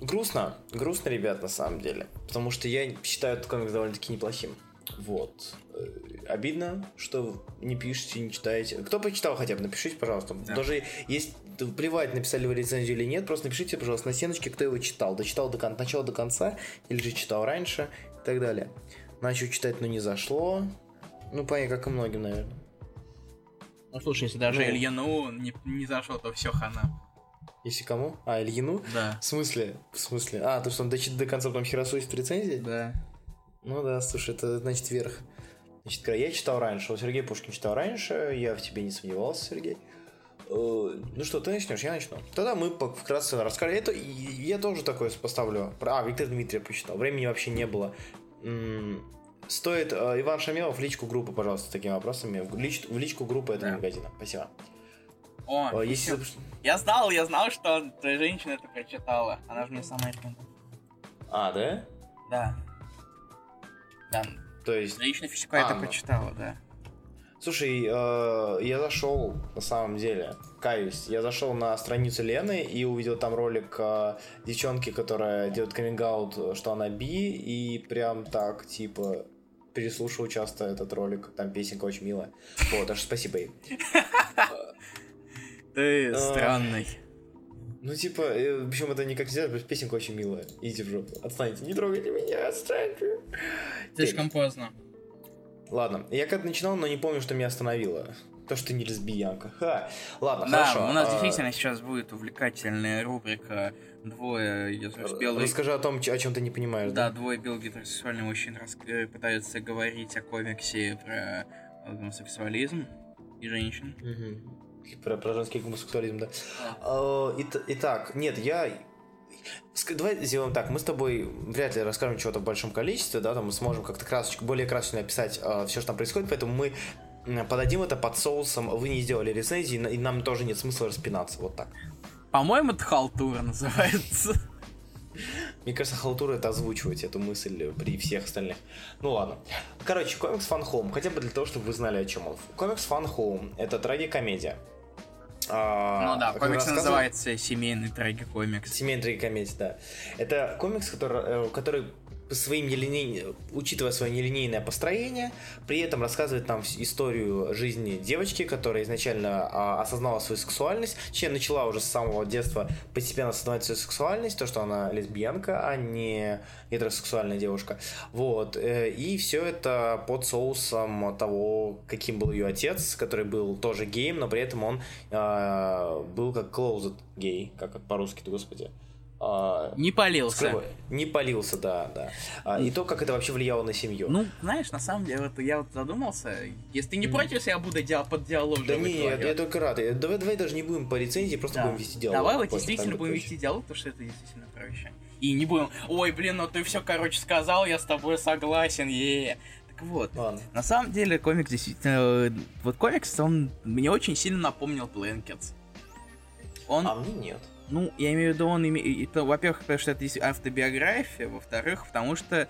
грустно. Грустно, ребят, на самом деле. Потому что я считаю этот комикс довольно-таки неплохим. Вот. Э, обидно, что не пишете, не читаете. Кто почитал хотя бы, напишите, пожалуйста. Да. Даже есть плевать, написали вы рецензию или нет, просто напишите, пожалуйста, на стеночке, кто его читал. Дочитал до кон- начала до конца, или же читал раньше, и так далее. Начал читать, но не зашло. Ну, понятно, как и многим, наверное. Ну, слушай, если даже Ну. Ильину не, не зашел, то все хана. Если кому? А, Ильину? Да. В смысле? В смысле? А, то, что он дочитал до конца, потом херосует в рецензии? Да. Ну да, слушай, это значит вверх. Значит, я читал раньше, вот Сергей Пушкин читал раньше, я в тебе не сомневался, Сергей. Э, Ну что, ты начнешь, я начну. Тогда мы вкратце расскажем. Это я тоже такое поставлю. А, Виктор Дмитриев почитал. Времени вообще не было. Стоит э, Иван Шамилов в личку группы, пожалуйста, с такими вопросами. В, лич- в личку группы этого Да. магазина. Спасибо. О, Э, Если... я знал, я знал, что твоя женщина это прочитала. Она же мне сама рекомендовала. А, да? Да. Да, То есть... лично физику А, это ну. прочитала, да. Слушай, э, я зашел, на самом деле, каюсь, я зашел на страницу Лены и увидел там ролик э, девчонки, которая делает каминг что она би, и прям так, типа, переслушивал часто этот ролик, там песенка очень милая. Вот, что спасибо ей. Ты А. странный. Ну, типа, э, причем это никак нельзя, просто песенка очень милая. Идите в жопу, отстаньте, не трогайте меня, отстаньте. Слишком поздно. Ладно, я как-то начинал, но не помню, что меня остановило. То, что ты не лесбиянка. Ха. Ладно, Да, хорошо. у нас а, действительно сейчас будет увлекательная рубрика «Двое белых Расскажи о том, о чем ты не понимаешь. Да, двое белых гетеросексуальных мужчин рас- э, пытаются говорить о комиксе про э, гомосексуализм и женщин. Мгм. Про, про женский гомосексуализм, да. Да. А, ит- Итак, нет, я... Давай сделаем так, мы с тобой вряд ли расскажем чего-то в большом количестве, да, там мы сможем как-то красочку, более красочно описать все, что там происходит, поэтому мы подадим это под соусом, вы не сделали рецензии, и нам тоже нет смысла распинаться, вот так. По-моему, это халтура называется. Мне кажется, халтура это озвучивать эту мысль при всех остальных. Ну ладно. Короче, комикс Fun Home, хотя бы для того, чтобы вы знали, о чем он. Комикс Fun Home это трагикомедия. А, Ну да, комикс называется «Семейный трагикомикс». Семейная трагикомедия, да. Это комикс, который, э, который своим нелиней... учитывая свое нелинейное построение, при этом рассказывает нам историю жизни девочки, которая изначально а, осознала свою сексуальность, точнее, начала уже с самого детства постепенно осознавать свою сексуальность, то, что она лесбиянка, а не гетеросексуальная девушка. Вот. э, И все это под соусом того, каким был ее отец, который был тоже геем, но при этом он а, был как closet гей, как это по-русски-то, господи. А, Не полился. Не полился, да, да. А, и то, как это вообще влияло на семью. Ну, знаешь, на самом деле, вот я вот задумался, если ты не против, я буду диа- под диалог да не, я, я только рад. Давай, давай даже не будем по рецензии, просто Да. будем вести диалог. Давай вот действительно будем вести диалог, потому что это действительно проще. И не будем, ой, блин, ну ты все, короче, сказал, я с тобой согласен, е Так вот. Ладно. на самом деле комикс действительно... э, Вот комикс, он мне очень сильно напомнил Blankets. Он, А мне нет. Ну, я имею в виду, он имеет... Во-первых, потому что это автобиография, во-вторых, потому что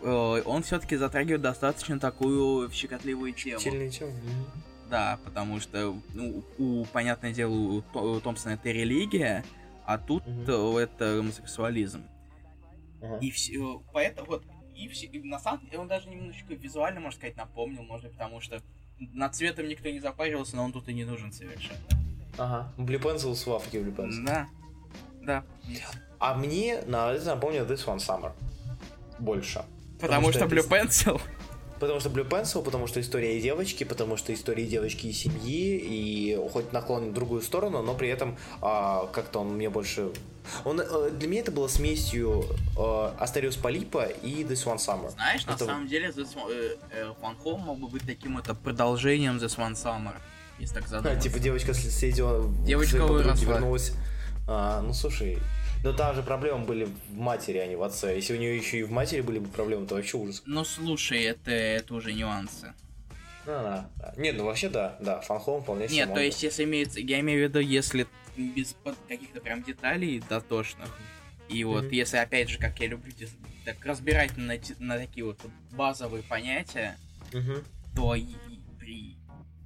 э, он все-таки затрагивает достаточно такую щекотливую тему. Сильная тема. Мгм. Да, потому что, ну, у, понятное дело, у, То- у Томпсона это религия, а тут э, это гомосексуализм. Ага. И все, поэтому вот, и все, и на самом деле он даже немножечко визуально, можно сказать, напомнил, может быть, потому что над цветом никто не запаривался, но он тут и не нужен совершенно. Ага. Blue Pencil в Африке Blue Pencil. Да, да. А мне на это напомнил This One Summer. Больше. Потому, что что это Blue Pencil. Потому что Blue Pencil, потому что история девочки, потому что история девочки и семьи, и хоть наклон в другую сторону, но при этом а, как-то он мне больше... Он, э, для меня это было смесью э, Астериус Полипа и This One Summer. Знаешь, на Это- самом деле, This One, э, э, Fun Home мог бы быть таким это продолжением The Swan Summer, если так А, задуматься. типа девочка съездила Девочка выросла. вернулась. А, ну слушай, но там же проблемы были в матери, а не в отце. Если у нее еще и в матери были бы проблемы, то вообще ужас. Ну слушай, это, это уже нюансы. А, да. Нет, ну вообще да, да, фанхом вполне себе Нет, то есть, если имеется, я имею в виду, если без каких-то прям деталей дотошных. И вот, Мгм. если опять же, как я люблю так разбирать на, на такие вот базовые понятия, Мгм. то и, и при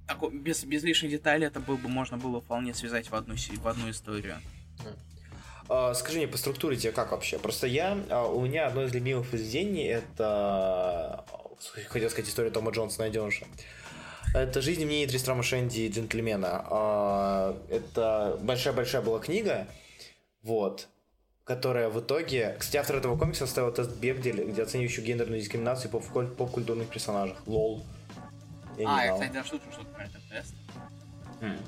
тако- без, без лишних деталей это было бы можно было вполне связать в одну, в одну историю. А, скажи мне, по структуре тебе как вообще? Просто я, а, у меня одно из любимых произведений это, хотел сказать, история Тома Джонса найденыша. Это «Жизнь мне Тристрама Шенди и джентльмена». А, Это большая-большая была книга, вот. которая в итоге... Кстати, автор этого комикса составил тест Бегдель, где оценивающий гендерную дискриминацию по поп-культурных персонажах. Лол. Я а, я, кстати, даже слышал что-то про этот тест. Mm.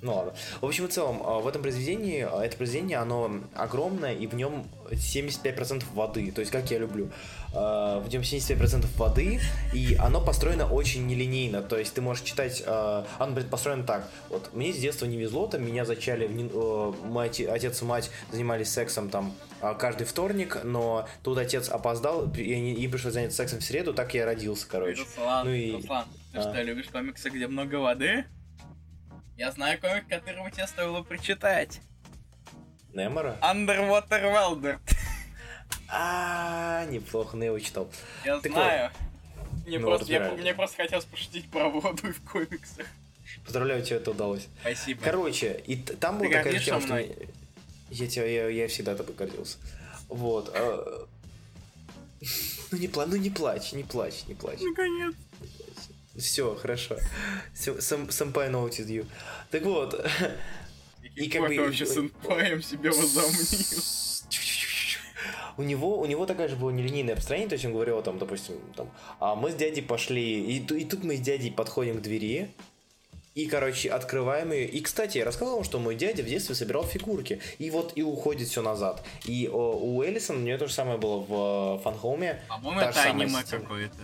Ну ладно. В общем и целом, а, в этом произведении, а, это произведение, оно огромное, и в нем 75% воды. То есть, как я люблю. А, в нем 75% воды, и оно построено очень нелинейно. То есть, ты можешь читать... Оно построено так. Вот, мне с детства не везло, там меня зачали, мой отец и мать занимались сексом там каждый вторник, но тут отец опоздал, и им пришлось заняться сексом в среду, так я родился, короче. Руслан, ну и... Руслан, ты а. что, любишь комиксы, где много воды? Я знаю комик, которого тебе стоило прочитать. Немора? Underwater Welder. А, неплохо, но я его читал. Я знаю. Мне, ну, просто, я, мне просто хотелось пошутить про воду в комиксах. Поздравляю, тебе это удалось. Спасибо. Короче, и там была такая тема, что... Я, тебя, я, я всегда тобой гордился. Вот. А... Ну не, пла... ну не плачь, не плачь, не плачь. Наконец. Все, хорошо. Сэмпай noticed you. Так вот. И как бы... вообще сэмпаем себя возомнил? у него, у него такая же была нелинейное построение, то есть он говорил там, допустим, там, а мы с дядей пошли, и, и тут мы с дядей подходим к двери, и, короче, открываем ее. И, кстати, я рассказал вам, что мой дядя в детстве собирал фигурки. И вот и уходит все назад. И о, у Эллисон у нее то же самое было в Фанхоуме. По-моему, это аниме какое-то.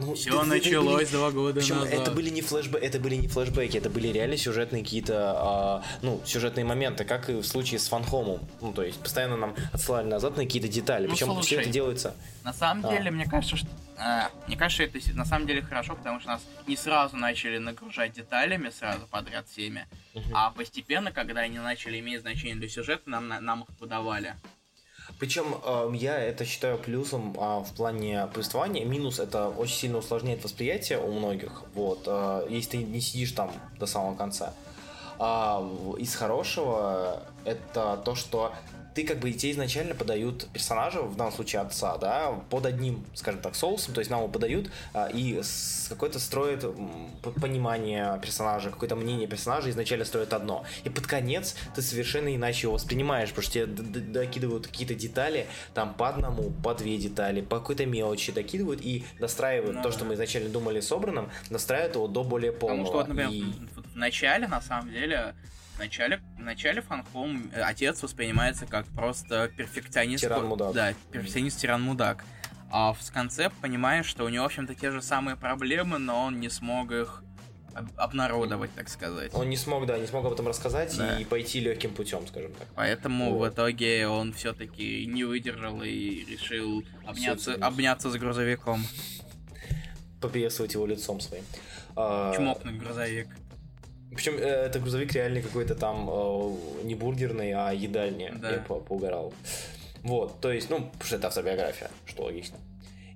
Ну, Все началось были... два года Причем назад. Это были не флешбеки, это были не флешбеки, это были реально сюжетные какие-то, а, ну, сюжетные моменты, как и в случае с Фанхомом. Ну, то есть постоянно нам отсылали назад на какие-то детали. Ну, Причем слушай, все это делается. На самом а. деле, мне кажется, что а, мне кажется, это на самом деле хорошо, потому что нас не сразу начали нагружать деталями сразу подряд всеми, угу. а постепенно, когда они начали иметь значение для сюжета, нам, нам их подавали. Причем э, я это считаю плюсом э, в плане повествования. Минус это очень сильно усложняет восприятие у многих. Вот, э, если ты не сидишь там до самого конца. А из хорошего это то, что ты как бы тебе изначально подают персонажа, в данном случае отца, да, под одним, скажем так, соусом, то есть нам его подают а, и какое-то строит понимание персонажа, какое-то мнение персонажа изначально строит одно. И под конец ты совершенно иначе его воспринимаешь, потому что тебе докидывают какие-то детали, там по одному, по две детали, по какой-то мелочи докидывают и настраивают ну, то, что мы изначально думали собранным, настраивают его до более полного. Потому что, вот, например, и... в начале, на самом деле, начале, в начале фанхом э, отец воспринимается как просто перфекционист. Тиран-мудак. Да, перфекционист-тиран-мудак. А в конце понимаешь, что у него, в общем-то, те же самые проблемы, но он не смог их обнародовать, так сказать. Он не смог, да, не смог об этом рассказать да. и пойти легким путем, скажем так. Поэтому вот. в итоге он все-таки не выдержал и решил обняться, обняться с грузовиком. Поприветствовать его лицом своим. А, Чмокнуть грузовик. Причем э, это грузовик реально какой-то там э, не бургерный, а едальня. Да. Я по поугарал. Вот, то есть, ну, потому что это автобиография, что логично.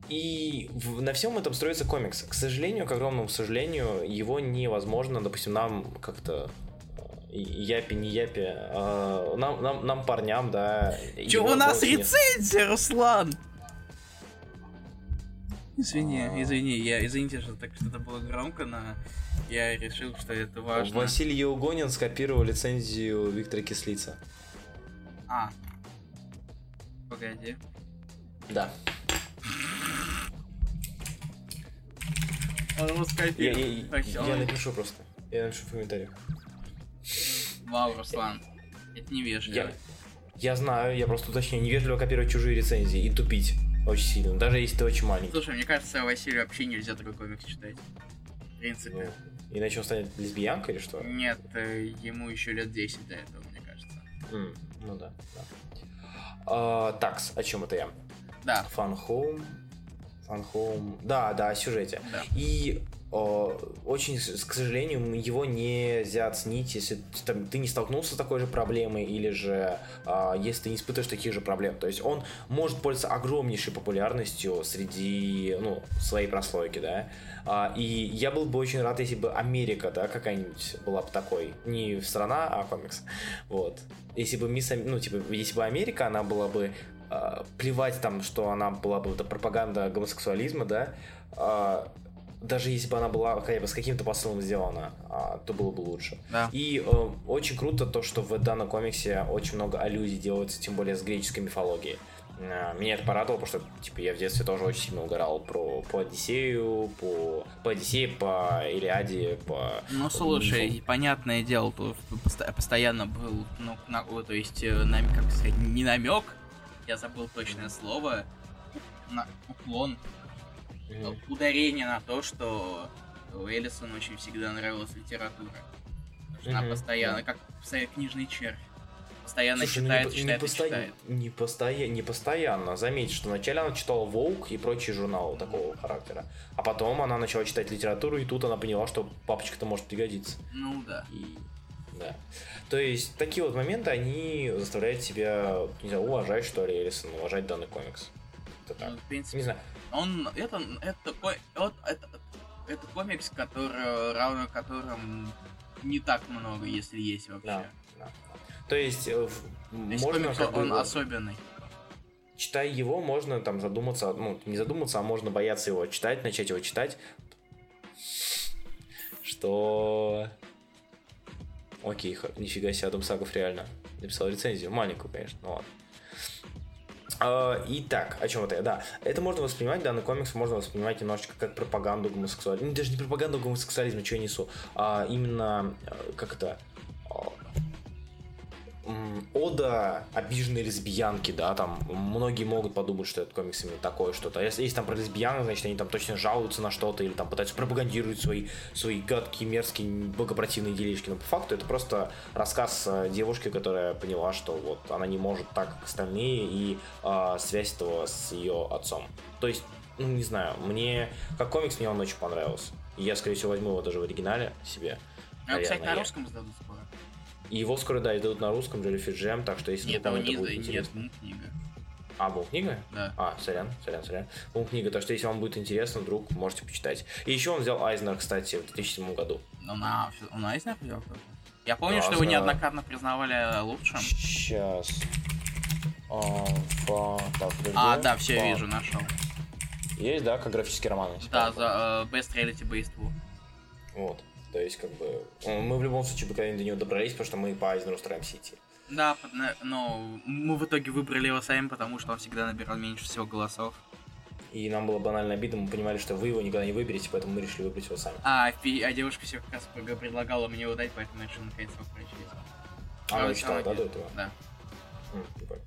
И в, на всем этом строится комикс. К сожалению, к огромному сожалению, его невозможно, допустим, нам как-то э, япи, не япи, э, нам, нам, нам парням, да. Че, у нас рецензия, Руслан? Извини, извини, я извините, что так что-то было громко, но я решил, что это важно. Василий Еугонин скопировал лицензию Виктора Кислица. А. Погоди. Да. Он его скопировал. Я, я, так, я напишу просто. Я напишу в комментариях. Вау, Руслан. Это невежливо. Я, я знаю, я просто уточняю. Невежливо копировать чужие рецензии и тупить. Очень сильно, даже если ты очень маленький. Слушай, мне кажется, Василию вообще нельзя такой комикс читать. В принципе. Ну, иначе он станет лесбиянкой или что? Нет, э, ему еще лет 10 до этого, мне кажется. Mm, ну да, да. А, такс, о чем это я? Да. Fun Home. Fun Home. Да, да, о сюжете. Да. И очень, к сожалению, его нельзя оценить, если там, ты не столкнулся с такой же проблемой, или же э, если ты не испытываешь таких же проблем. То есть он может пользоваться огромнейшей популярностью среди ну, своей прослойки, да. А, и я был бы очень рад, если бы Америка, да, какая-нибудь была бы такой. Не страна, а комикс. Вот. Если бы мисс, ну, типа, если бы Америка, она была бы плевать там, что она была бы это пропаганда гомосексуализма, да, даже если бы она была хотя бы с каким-то посылом сделана, а, то было бы лучше. Да. И э, очень круто то, что в данном комиксе очень много аллюзий делается, тем более с греческой мифологией. Э, Меня это порадовало, потому что типа, я в детстве тоже очень сильно угорал про, по Одиссею, по, по Одиссее, по Илиаде, по... Ну, слушай, мифам. понятное дело, то пост- постоянно был, ну, на- то есть, э, нам, как сказать, не намек, я забыл точное слово, на уклон, Мгм. ударение на то, что Эллисон очень всегда нравилась литература. Потому что она постоянно, как постоянно книжный червь. Постоянно Слушай, ну, читает, не, читает, не, посто- читает. не, постоя- не постоянно. Заметь, что вначале она читала Волк и прочие журналы такого характера. А потом она начала читать литературу, и тут она поняла, что папочка-то может пригодиться. Ну да. И да. То есть такие вот моменты, они заставляют тебя, не знаю, уважать, что ли, Эллисон, уважать данный комикс. Это так. Ну, в принципе, Не знаю. Он это это ко- вот это это комикс, который равно которым не так много, если есть вообще. Да, да. То есть, э, То есть можно комикс, он вот, особенный. читая его, можно там задуматься, ну, не задуматься, а можно бояться его читать, начать его читать. Что... Окей, нифига себе, Адам Сагов реально написал рецензию. Маленькую, конечно, ну ладно. А, Итак, о чем это? я? Да, это можно воспринимать, данный комикс можно воспринимать немножечко как пропаганду гомосексуализма. Ну, даже не пропаганду гомосексуализма, что я несу, а именно, э, как это, ода обиженной лесбиянки, да, там многие могут подумать, что этот комикс именно такое что-то. А Если есть там про лесбиянок, значит, они там точно жалуются на что-то или там пытаются пропагандировать свои, свои гадкие, мерзкие, богопротивные делишки. Но по факту это просто рассказ э, девушки, которая поняла, что вот она не может так, как остальные, и а, связь этого с ее отцом. То есть, ну, не знаю, мне, как комикс, мне он очень понравился. Я, скорее всего, возьму его даже в оригинале себе. Ну, кстати, на русском сдадут скоро. И его скоро, да, издадут на русском, Jellyfish Jam, так что если Нет, это не будет нет, ну, книга. А, был книга? Да. А, сорян, сорян, сорян. Был книга, так что если вам будет интересно, вдруг можете почитать. И еще он взял Айзнер, кстати, в 2007 году. Но на он Айзнер взял. Я помню, Да, что его неоднократно признавали лучшим. Сейчас. А, А, да, все вижу, нашел. Есть, да, как графический роман. Да, за э, Best Reality Based Book. Вот. То есть, как бы, э, мы в любом случае бы когда-нибудь до него добрались, потому что мы по Айзнеру стараемся идти. Да, но мы в итоге выбрали его сами, потому что он всегда набирал меньше всего голосов. И нам было банально обидно, мы понимали, что вы его никогда не выберете, поэтому мы решили выбрать его сами. А, а девушка все как раз пред- предлагала мне его дать, поэтому я решил наконец его прочесть. А, она Ой, читала, да, до этого? Да. М, прикольно.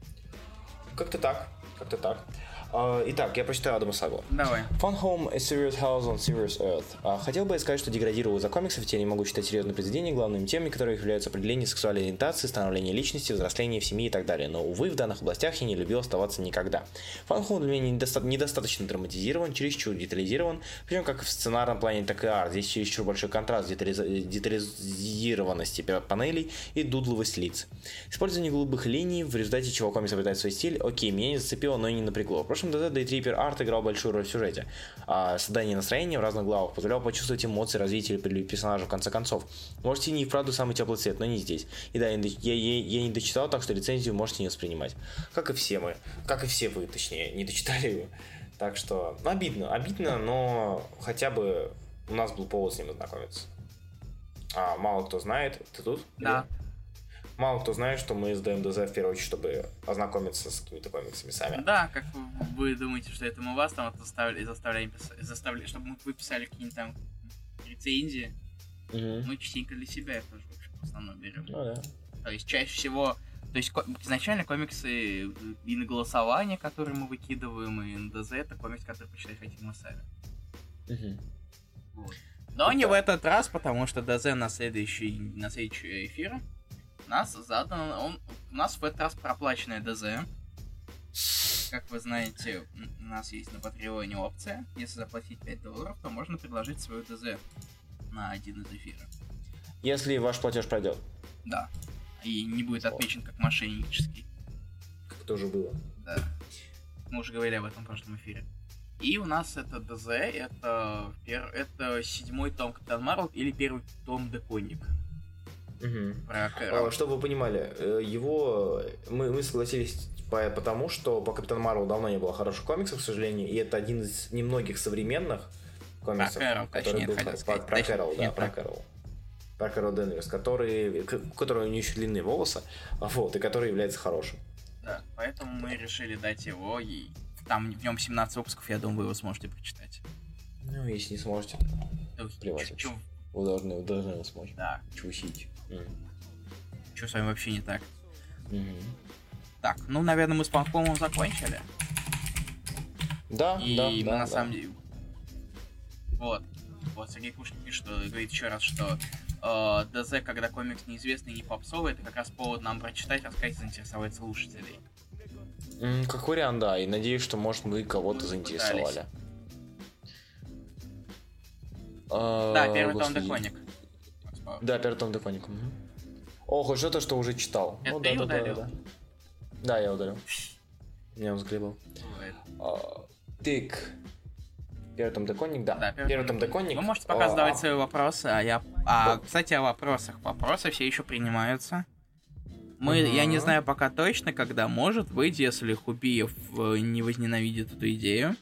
Как-то так, как-то так. А, Итак, я прочитаю Адама Сагла. Давай. Fun Home, A Serious House on Serious Earth. А, хотел бы я сказать, что деградировал за комиксов, те не могу читать серьезные произведения, главными темами которых являются определение сексуальной ориентации, становление личности, взросление в семье и так далее. Но, увы, в данных областях я не любил оставаться никогда. Fun Home для меня недоста- недостаточно драматизирован, чересчур детализирован, причем как в сценарном плане, так и арт. Здесь чересчур большой контраст детализированности панелей и дудловость лиц. Использование голубых линий, в результате чего комикс обретает свой стиль, окей, меня не зацепило, но и не напрягло. Прошлом ДЗ Дейтрипер Арт играл большую роль в сюжете. А создание настроения в разных главах позволяло почувствовать эмоции развития пер- персонажа в конце концов. Можете не вправду самый теплый цвет, но не здесь. И да, я- я- я не дочитал, так что рецензию можете не воспринимать. Как и все мы. Как и все вы, точнее, не дочитали его. Так что, ну, обидно, обидно, но хотя бы у нас был повод с ним ознакомиться. А, мало кто знает, ты тут? Да. Мало кто знает, что мы издаем ДЗ в первую очередь, чтобы ознакомиться с какими-то комиксами сами. Да, как вы- думаете, что это мы вас там заставили, заставляем заставляем, чтобы мы- вы писали какие-нибудь там рецензии, Мгм. мы частенько для себя это тоже вообще в основном берем. Ну да. То есть чаще всего, то есть ко- изначально комиксы и на голосование, которые мы выкидываем, и на ДЗ, это комикс, который почитать хотим мы сами. Мгм. Вот. Но не в этот раз, потому что ДЗ на следующий, на следующий эфир у нас задан, он, у нас в этот раз проплаченное ДЗ. Как вы знаете, у нас есть на Патреоне опция. Если заплатить 5 долларов, то можно предложить свою ДЗ на один из эфиров. Если ваш платеж пройдет, Да. И не будет отмечен как мошеннический. как это уже было. Да. Мы уже говорили об этом в прошлом эфире. И у нас это ДЗ, это, пер- это седьмой том Капитан Марвел или первый том Деконик. Про Кэрола. Чтобы вы понимали, э, его мы, мы согласились по- потому, что по Капитану Марвел давно не было хороших комиксов, к сожалению, и это один из немногих современных комиксов, Кэрол, который точнее, был про, сказать. про Кэрол, да, про про- Кэрол. Про Кэрол Денверс, который, у которой у нее еще длинные волосы, а вот, и который является хорошим. Да, поэтому мы решили дать его, и там в нем 17 выпусков, я думаю, вы его сможете прочитать. Ну, если не сможете, Да, Плевать вообще. чё- вы должны, вы должны его смочь. Да, Чусить. Что с вами вообще не так? Мгм. Так, ну, наверное, мы с Панкомом закончили. Да, И да, мы да, на да. самом деле... Вот. Вот Сергей Кушин пишет, что говорит еще раз, что э, ДЗ, когда комикс неизвестный и не попсовый, это как раз повод нам прочитать, рассказать, заинтересовать слушателей. М, Как вариант, да, и надеюсь, что, может, мы кого-то Мы заинтересовали. А, Да, первый том господи. Деконик. Да, первый том Деконик. мгм. О, хоть что-то, что уже читал. Это Ну, ты да, да, да, удалил? да. Да, я удалил. Меня он сгребал. А, Тык. Первый том Деконик, да. Да, первый, том Деконик. Вы можете пока а, задавать свои вопросы, а я... А, кстати, о вопросах. Вопросы все еще принимаются. Мы, я не знаю пока точно, когда может быть, если Хубиев э, не возненавидит эту идею,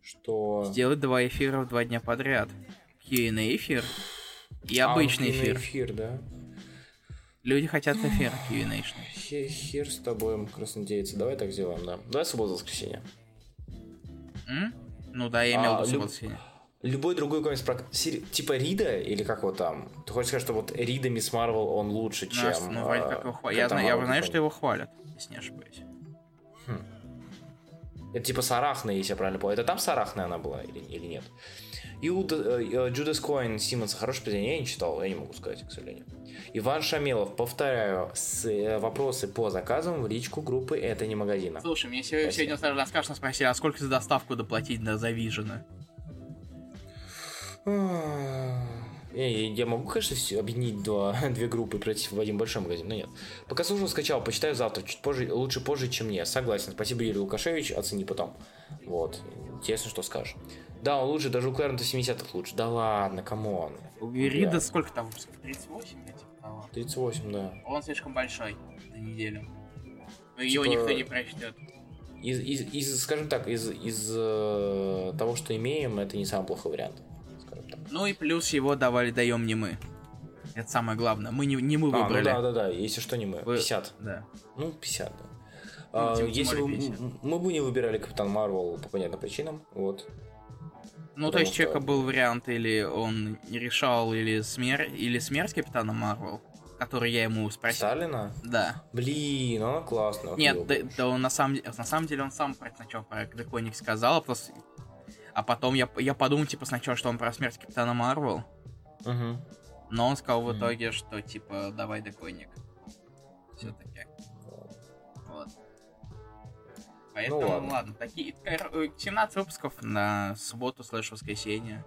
Что... сделать два эфира в два дня подряд. Q&A эфир и А, обычный кино эфир. эфир, да. Люди хотят эфир Q&A. Хе- Хер с тобой, краснодейцы. Давай так сделаем, да. Давай субботу воскресенье. М? Ну да, я имел А, в виду люб- субботу. Любой другой комикс про... Типа Рида, или как вот там? Ты хочешь сказать, что вот Рида Мисс Марвел, он лучше, чем... Ну, ну, вроде а, как его хвалят. Я, знаю, я знаю, что его хвалят, если не ошибаюсь. Это типа Сарахна, если я правильно помню. Это там Сарахна она была или, или нет? Иуда, Джудас Коин Симмонса хорошее произведение, я не читал, я не могу сказать, к сожалению. Иван Шамилов, повторяю, с, э, вопросы по заказам в личку группы «Это не магазина». Слушай, мне сегодня, сегодня сразу скажешь, спросили, а сколько за доставку доплатить на Завижена? Я, я- могу, конечно, всё объединить два, две группы и пройти в один большой магазин, но нет. Пока слушал, скачал, почитаю завтра, чуть позже, лучше позже, чем мне. Согласен. Спасибо, Юрий Лукашевич, оцени потом. Вот. Интересно, что скажешь. Да, он лучше, даже у Клэрента 70-х лучше. Да ладно, камон. У Рида Да. сколько там выпусков? 38 или типа того? 38, да. Он слишком большой за неделю. Но Его Типа- никто не прочтет. Из, из, из, скажем так, из, из э, того, что имеем, это не самый плохой вариант. Ну и плюс его давали даем не мы. Это самое главное. Мы не, не мы А, ну выбрали. да, да, да, если что, не мы. Вы- 50. Да. Ну, 50, да. Ну, А, если бы более м- 50. м- мы бы не выбирали Капитан Марвел по понятным причинам, вот. Ну, то есть что- был вариант, или он не решал, или, смер... или смерть Капитана Марвел, который я ему спросил. Сталина? Да. Блин, она классная. Нет, да, да он на самом деле, на самом деле он сам про сначала про Деконик сказал, а, просто... а потом я, я подумал, типа, сначала, что он про смерть Капитана Марвел, Угу. но он сказал в итоге, что, типа, давай Деконик. Все-таки. Поэтому, Ну ладно. ладно, такие... кор- э, 17 выпусков на субботу слэш воскресенье.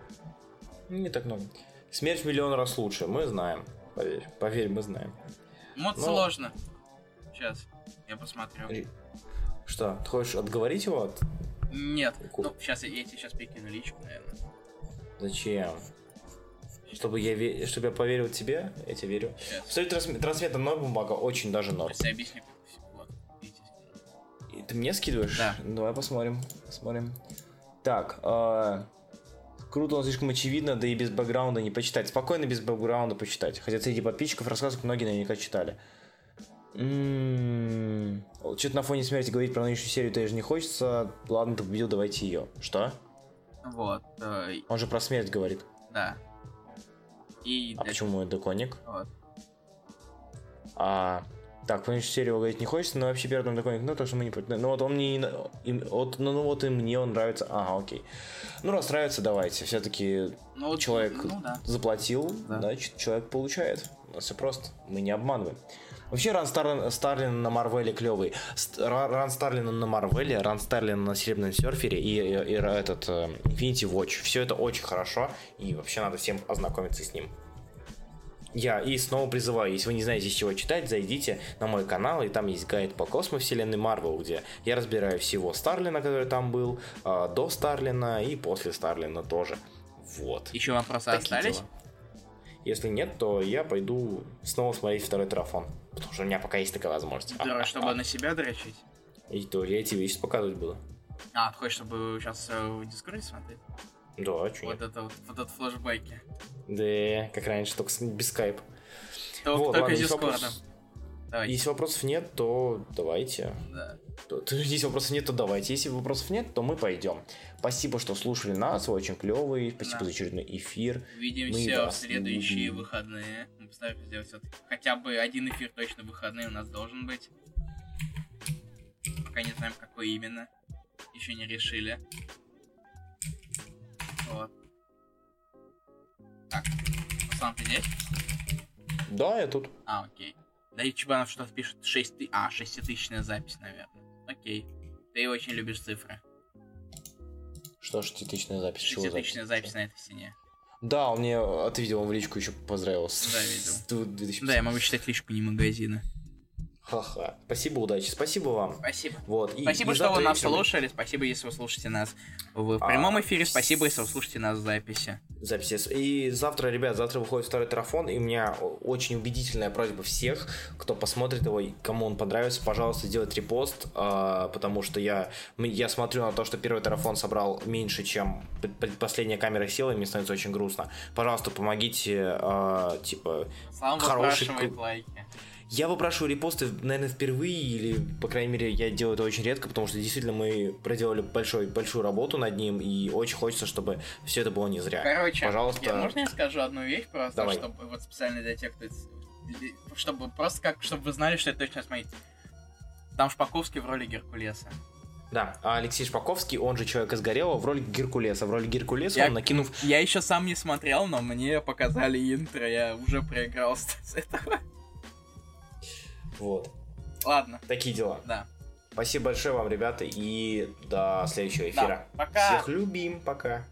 Не так много. Смерть в миллион раз лучше, мы знаем. Поверь, поверь, мы знаем. Вот Ну. сложно. Сейчас, я посмотрю. Что, ты хочешь отговорить его от... Нет, Ку- ну, сейчас я, я тебе сейчас перекину личку, наверное. Зачем? Чтобы я, ве- чтобы я поверил тебе, я тебе верю. Сейчас. Кстати, трансмет, трансмет норм бумага, очень даже норм. Сейчас я объясню. Ты мне скидываешь? Да. Давай посмотрим. Посмотрим. Так, э, круто, он слишком очевидно, да и без бэкграунда не почитать. Спокойно без бэкграунда почитать. Хотя среди подписчиков рассказывают, многие наверняка читали. Что-то на фоне смерти говорить про нынешнюю серию тоже не хочется. Ладно, ты победил, давайте ее. Что? Вот, э, Он же про смерть говорит. да. И А почему это коник? вот. А, так, про нынешнюю серию говорить не хочется, но вообще первый там такой, ну то, что мы не... Ну вот он мне... им- вот, ну, ну вот и мне он нравится. Ага, окей. Ну раз нравится, давайте. Все-таки Ну, вот, человек Ну да. заплатил, Да. значит, человек получает. Все просто. Мы не обманываем. Вообще, ран Старлин, Старлин на Марвеле клевый. Ст- ра- Ран Старлина на Марвеле, ран Старлина на Серебряном серфере и, и- и этот э, Infinity Watch. Все это очень хорошо, и вообще надо всем ознакомиться с ним. Я и снова призываю, если вы не знаете, с чего читать, зайдите на мой канал, и там есть гайд по космовселенной Марвел, где я разбираю всего Старлина, который там был, а, до Старлина и после Старлина тоже. Вот. Еще вопросы Такие остались? дела. Если нет, то я пойду снова смотреть второй трафон. Потому что у меня пока есть такая возможность. Да, А, чтобы а, на себя дрочить? И то я тебе сейчас показывать буду. А, ты хочешь, чтобы сейчас в Дискорде смотреть? Да, чё Вот нет. это вот, вот это флешбеки. Да, как раньше, только с- без скайпа. Только, Вот, только ладно, Дискордом. вопрос- Давайте. Если вопросов нет, то давайте. Да. Если вопросов нет, то давайте. Если вопросов нет, то мы пойдем. Спасибо, что слушали нас, вы очень клевый. Спасибо Да. за очередной эфир. Увидимся в вас следующие любим. выходные. Мы постараемся сделать всё-таки хотя бы один эфир точно в выходные у нас должен быть. Пока не знаем, какой именно. Еще не решили. Вот. Так. Руслан, ты здесь? Да, я тут. А, окей. Да и Чебанов что-то пишет 6 ты... А, шеститысячная запись, наверное. Окей. Ты очень любишь цифры. Что ж, тысячная запись? Чего Шеститысячная запись на этой стене. Да, он мне от видео в личку еще поздравил. Да, видел. с 2050. Да, я могу читать лишку не магазина. Ха-ха. Спасибо, удачи. Спасибо вам. Спасибо. Вот. и- Спасибо, и что вы нас вечером слушали. Спасибо, если вы слушаете нас в А, прямом эфире. Спасибо, если вы слушаете нас в записи. Записи. И завтра, ребят, завтра выходит второй тарафон, и у меня очень убедительная просьба всех, кто посмотрит его, и кому он понравится, пожалуйста, сделать репост, а, потому что я, я смотрю на то, что первый тарафон собрал меньше, чем последняя камера села, и мне становится очень грустно. Пожалуйста, помогите, а, типа, Сам Хороший лайки. Я выпрашиваю репосты, наверное, впервые, или, по крайней мере, я делаю это очень редко, потому что действительно мы проделали большой, большую работу над ним, и очень хочется, чтобы все это было не зря. Короче, Пожалуйста. я- можно я скажу одну вещь просто, Давай. чтобы вот специально для тех, кто... Чтобы просто как, чтобы вы знали, что это точно смотрите. Там Шпаковский в роли Геркулеса. Да, а Алексей Шпаковский, он же человек из Горелого, в роли Геркулеса. В роли Геркулеса Я- он накинув... Я еще сам не смотрел, но мне показали интро, я уже проиграл с с этого. Вот. Ладно, Такие дела. да. Спасибо большое вам, ребята, и до следующего Да, эфира. пока. Всех любим, пока.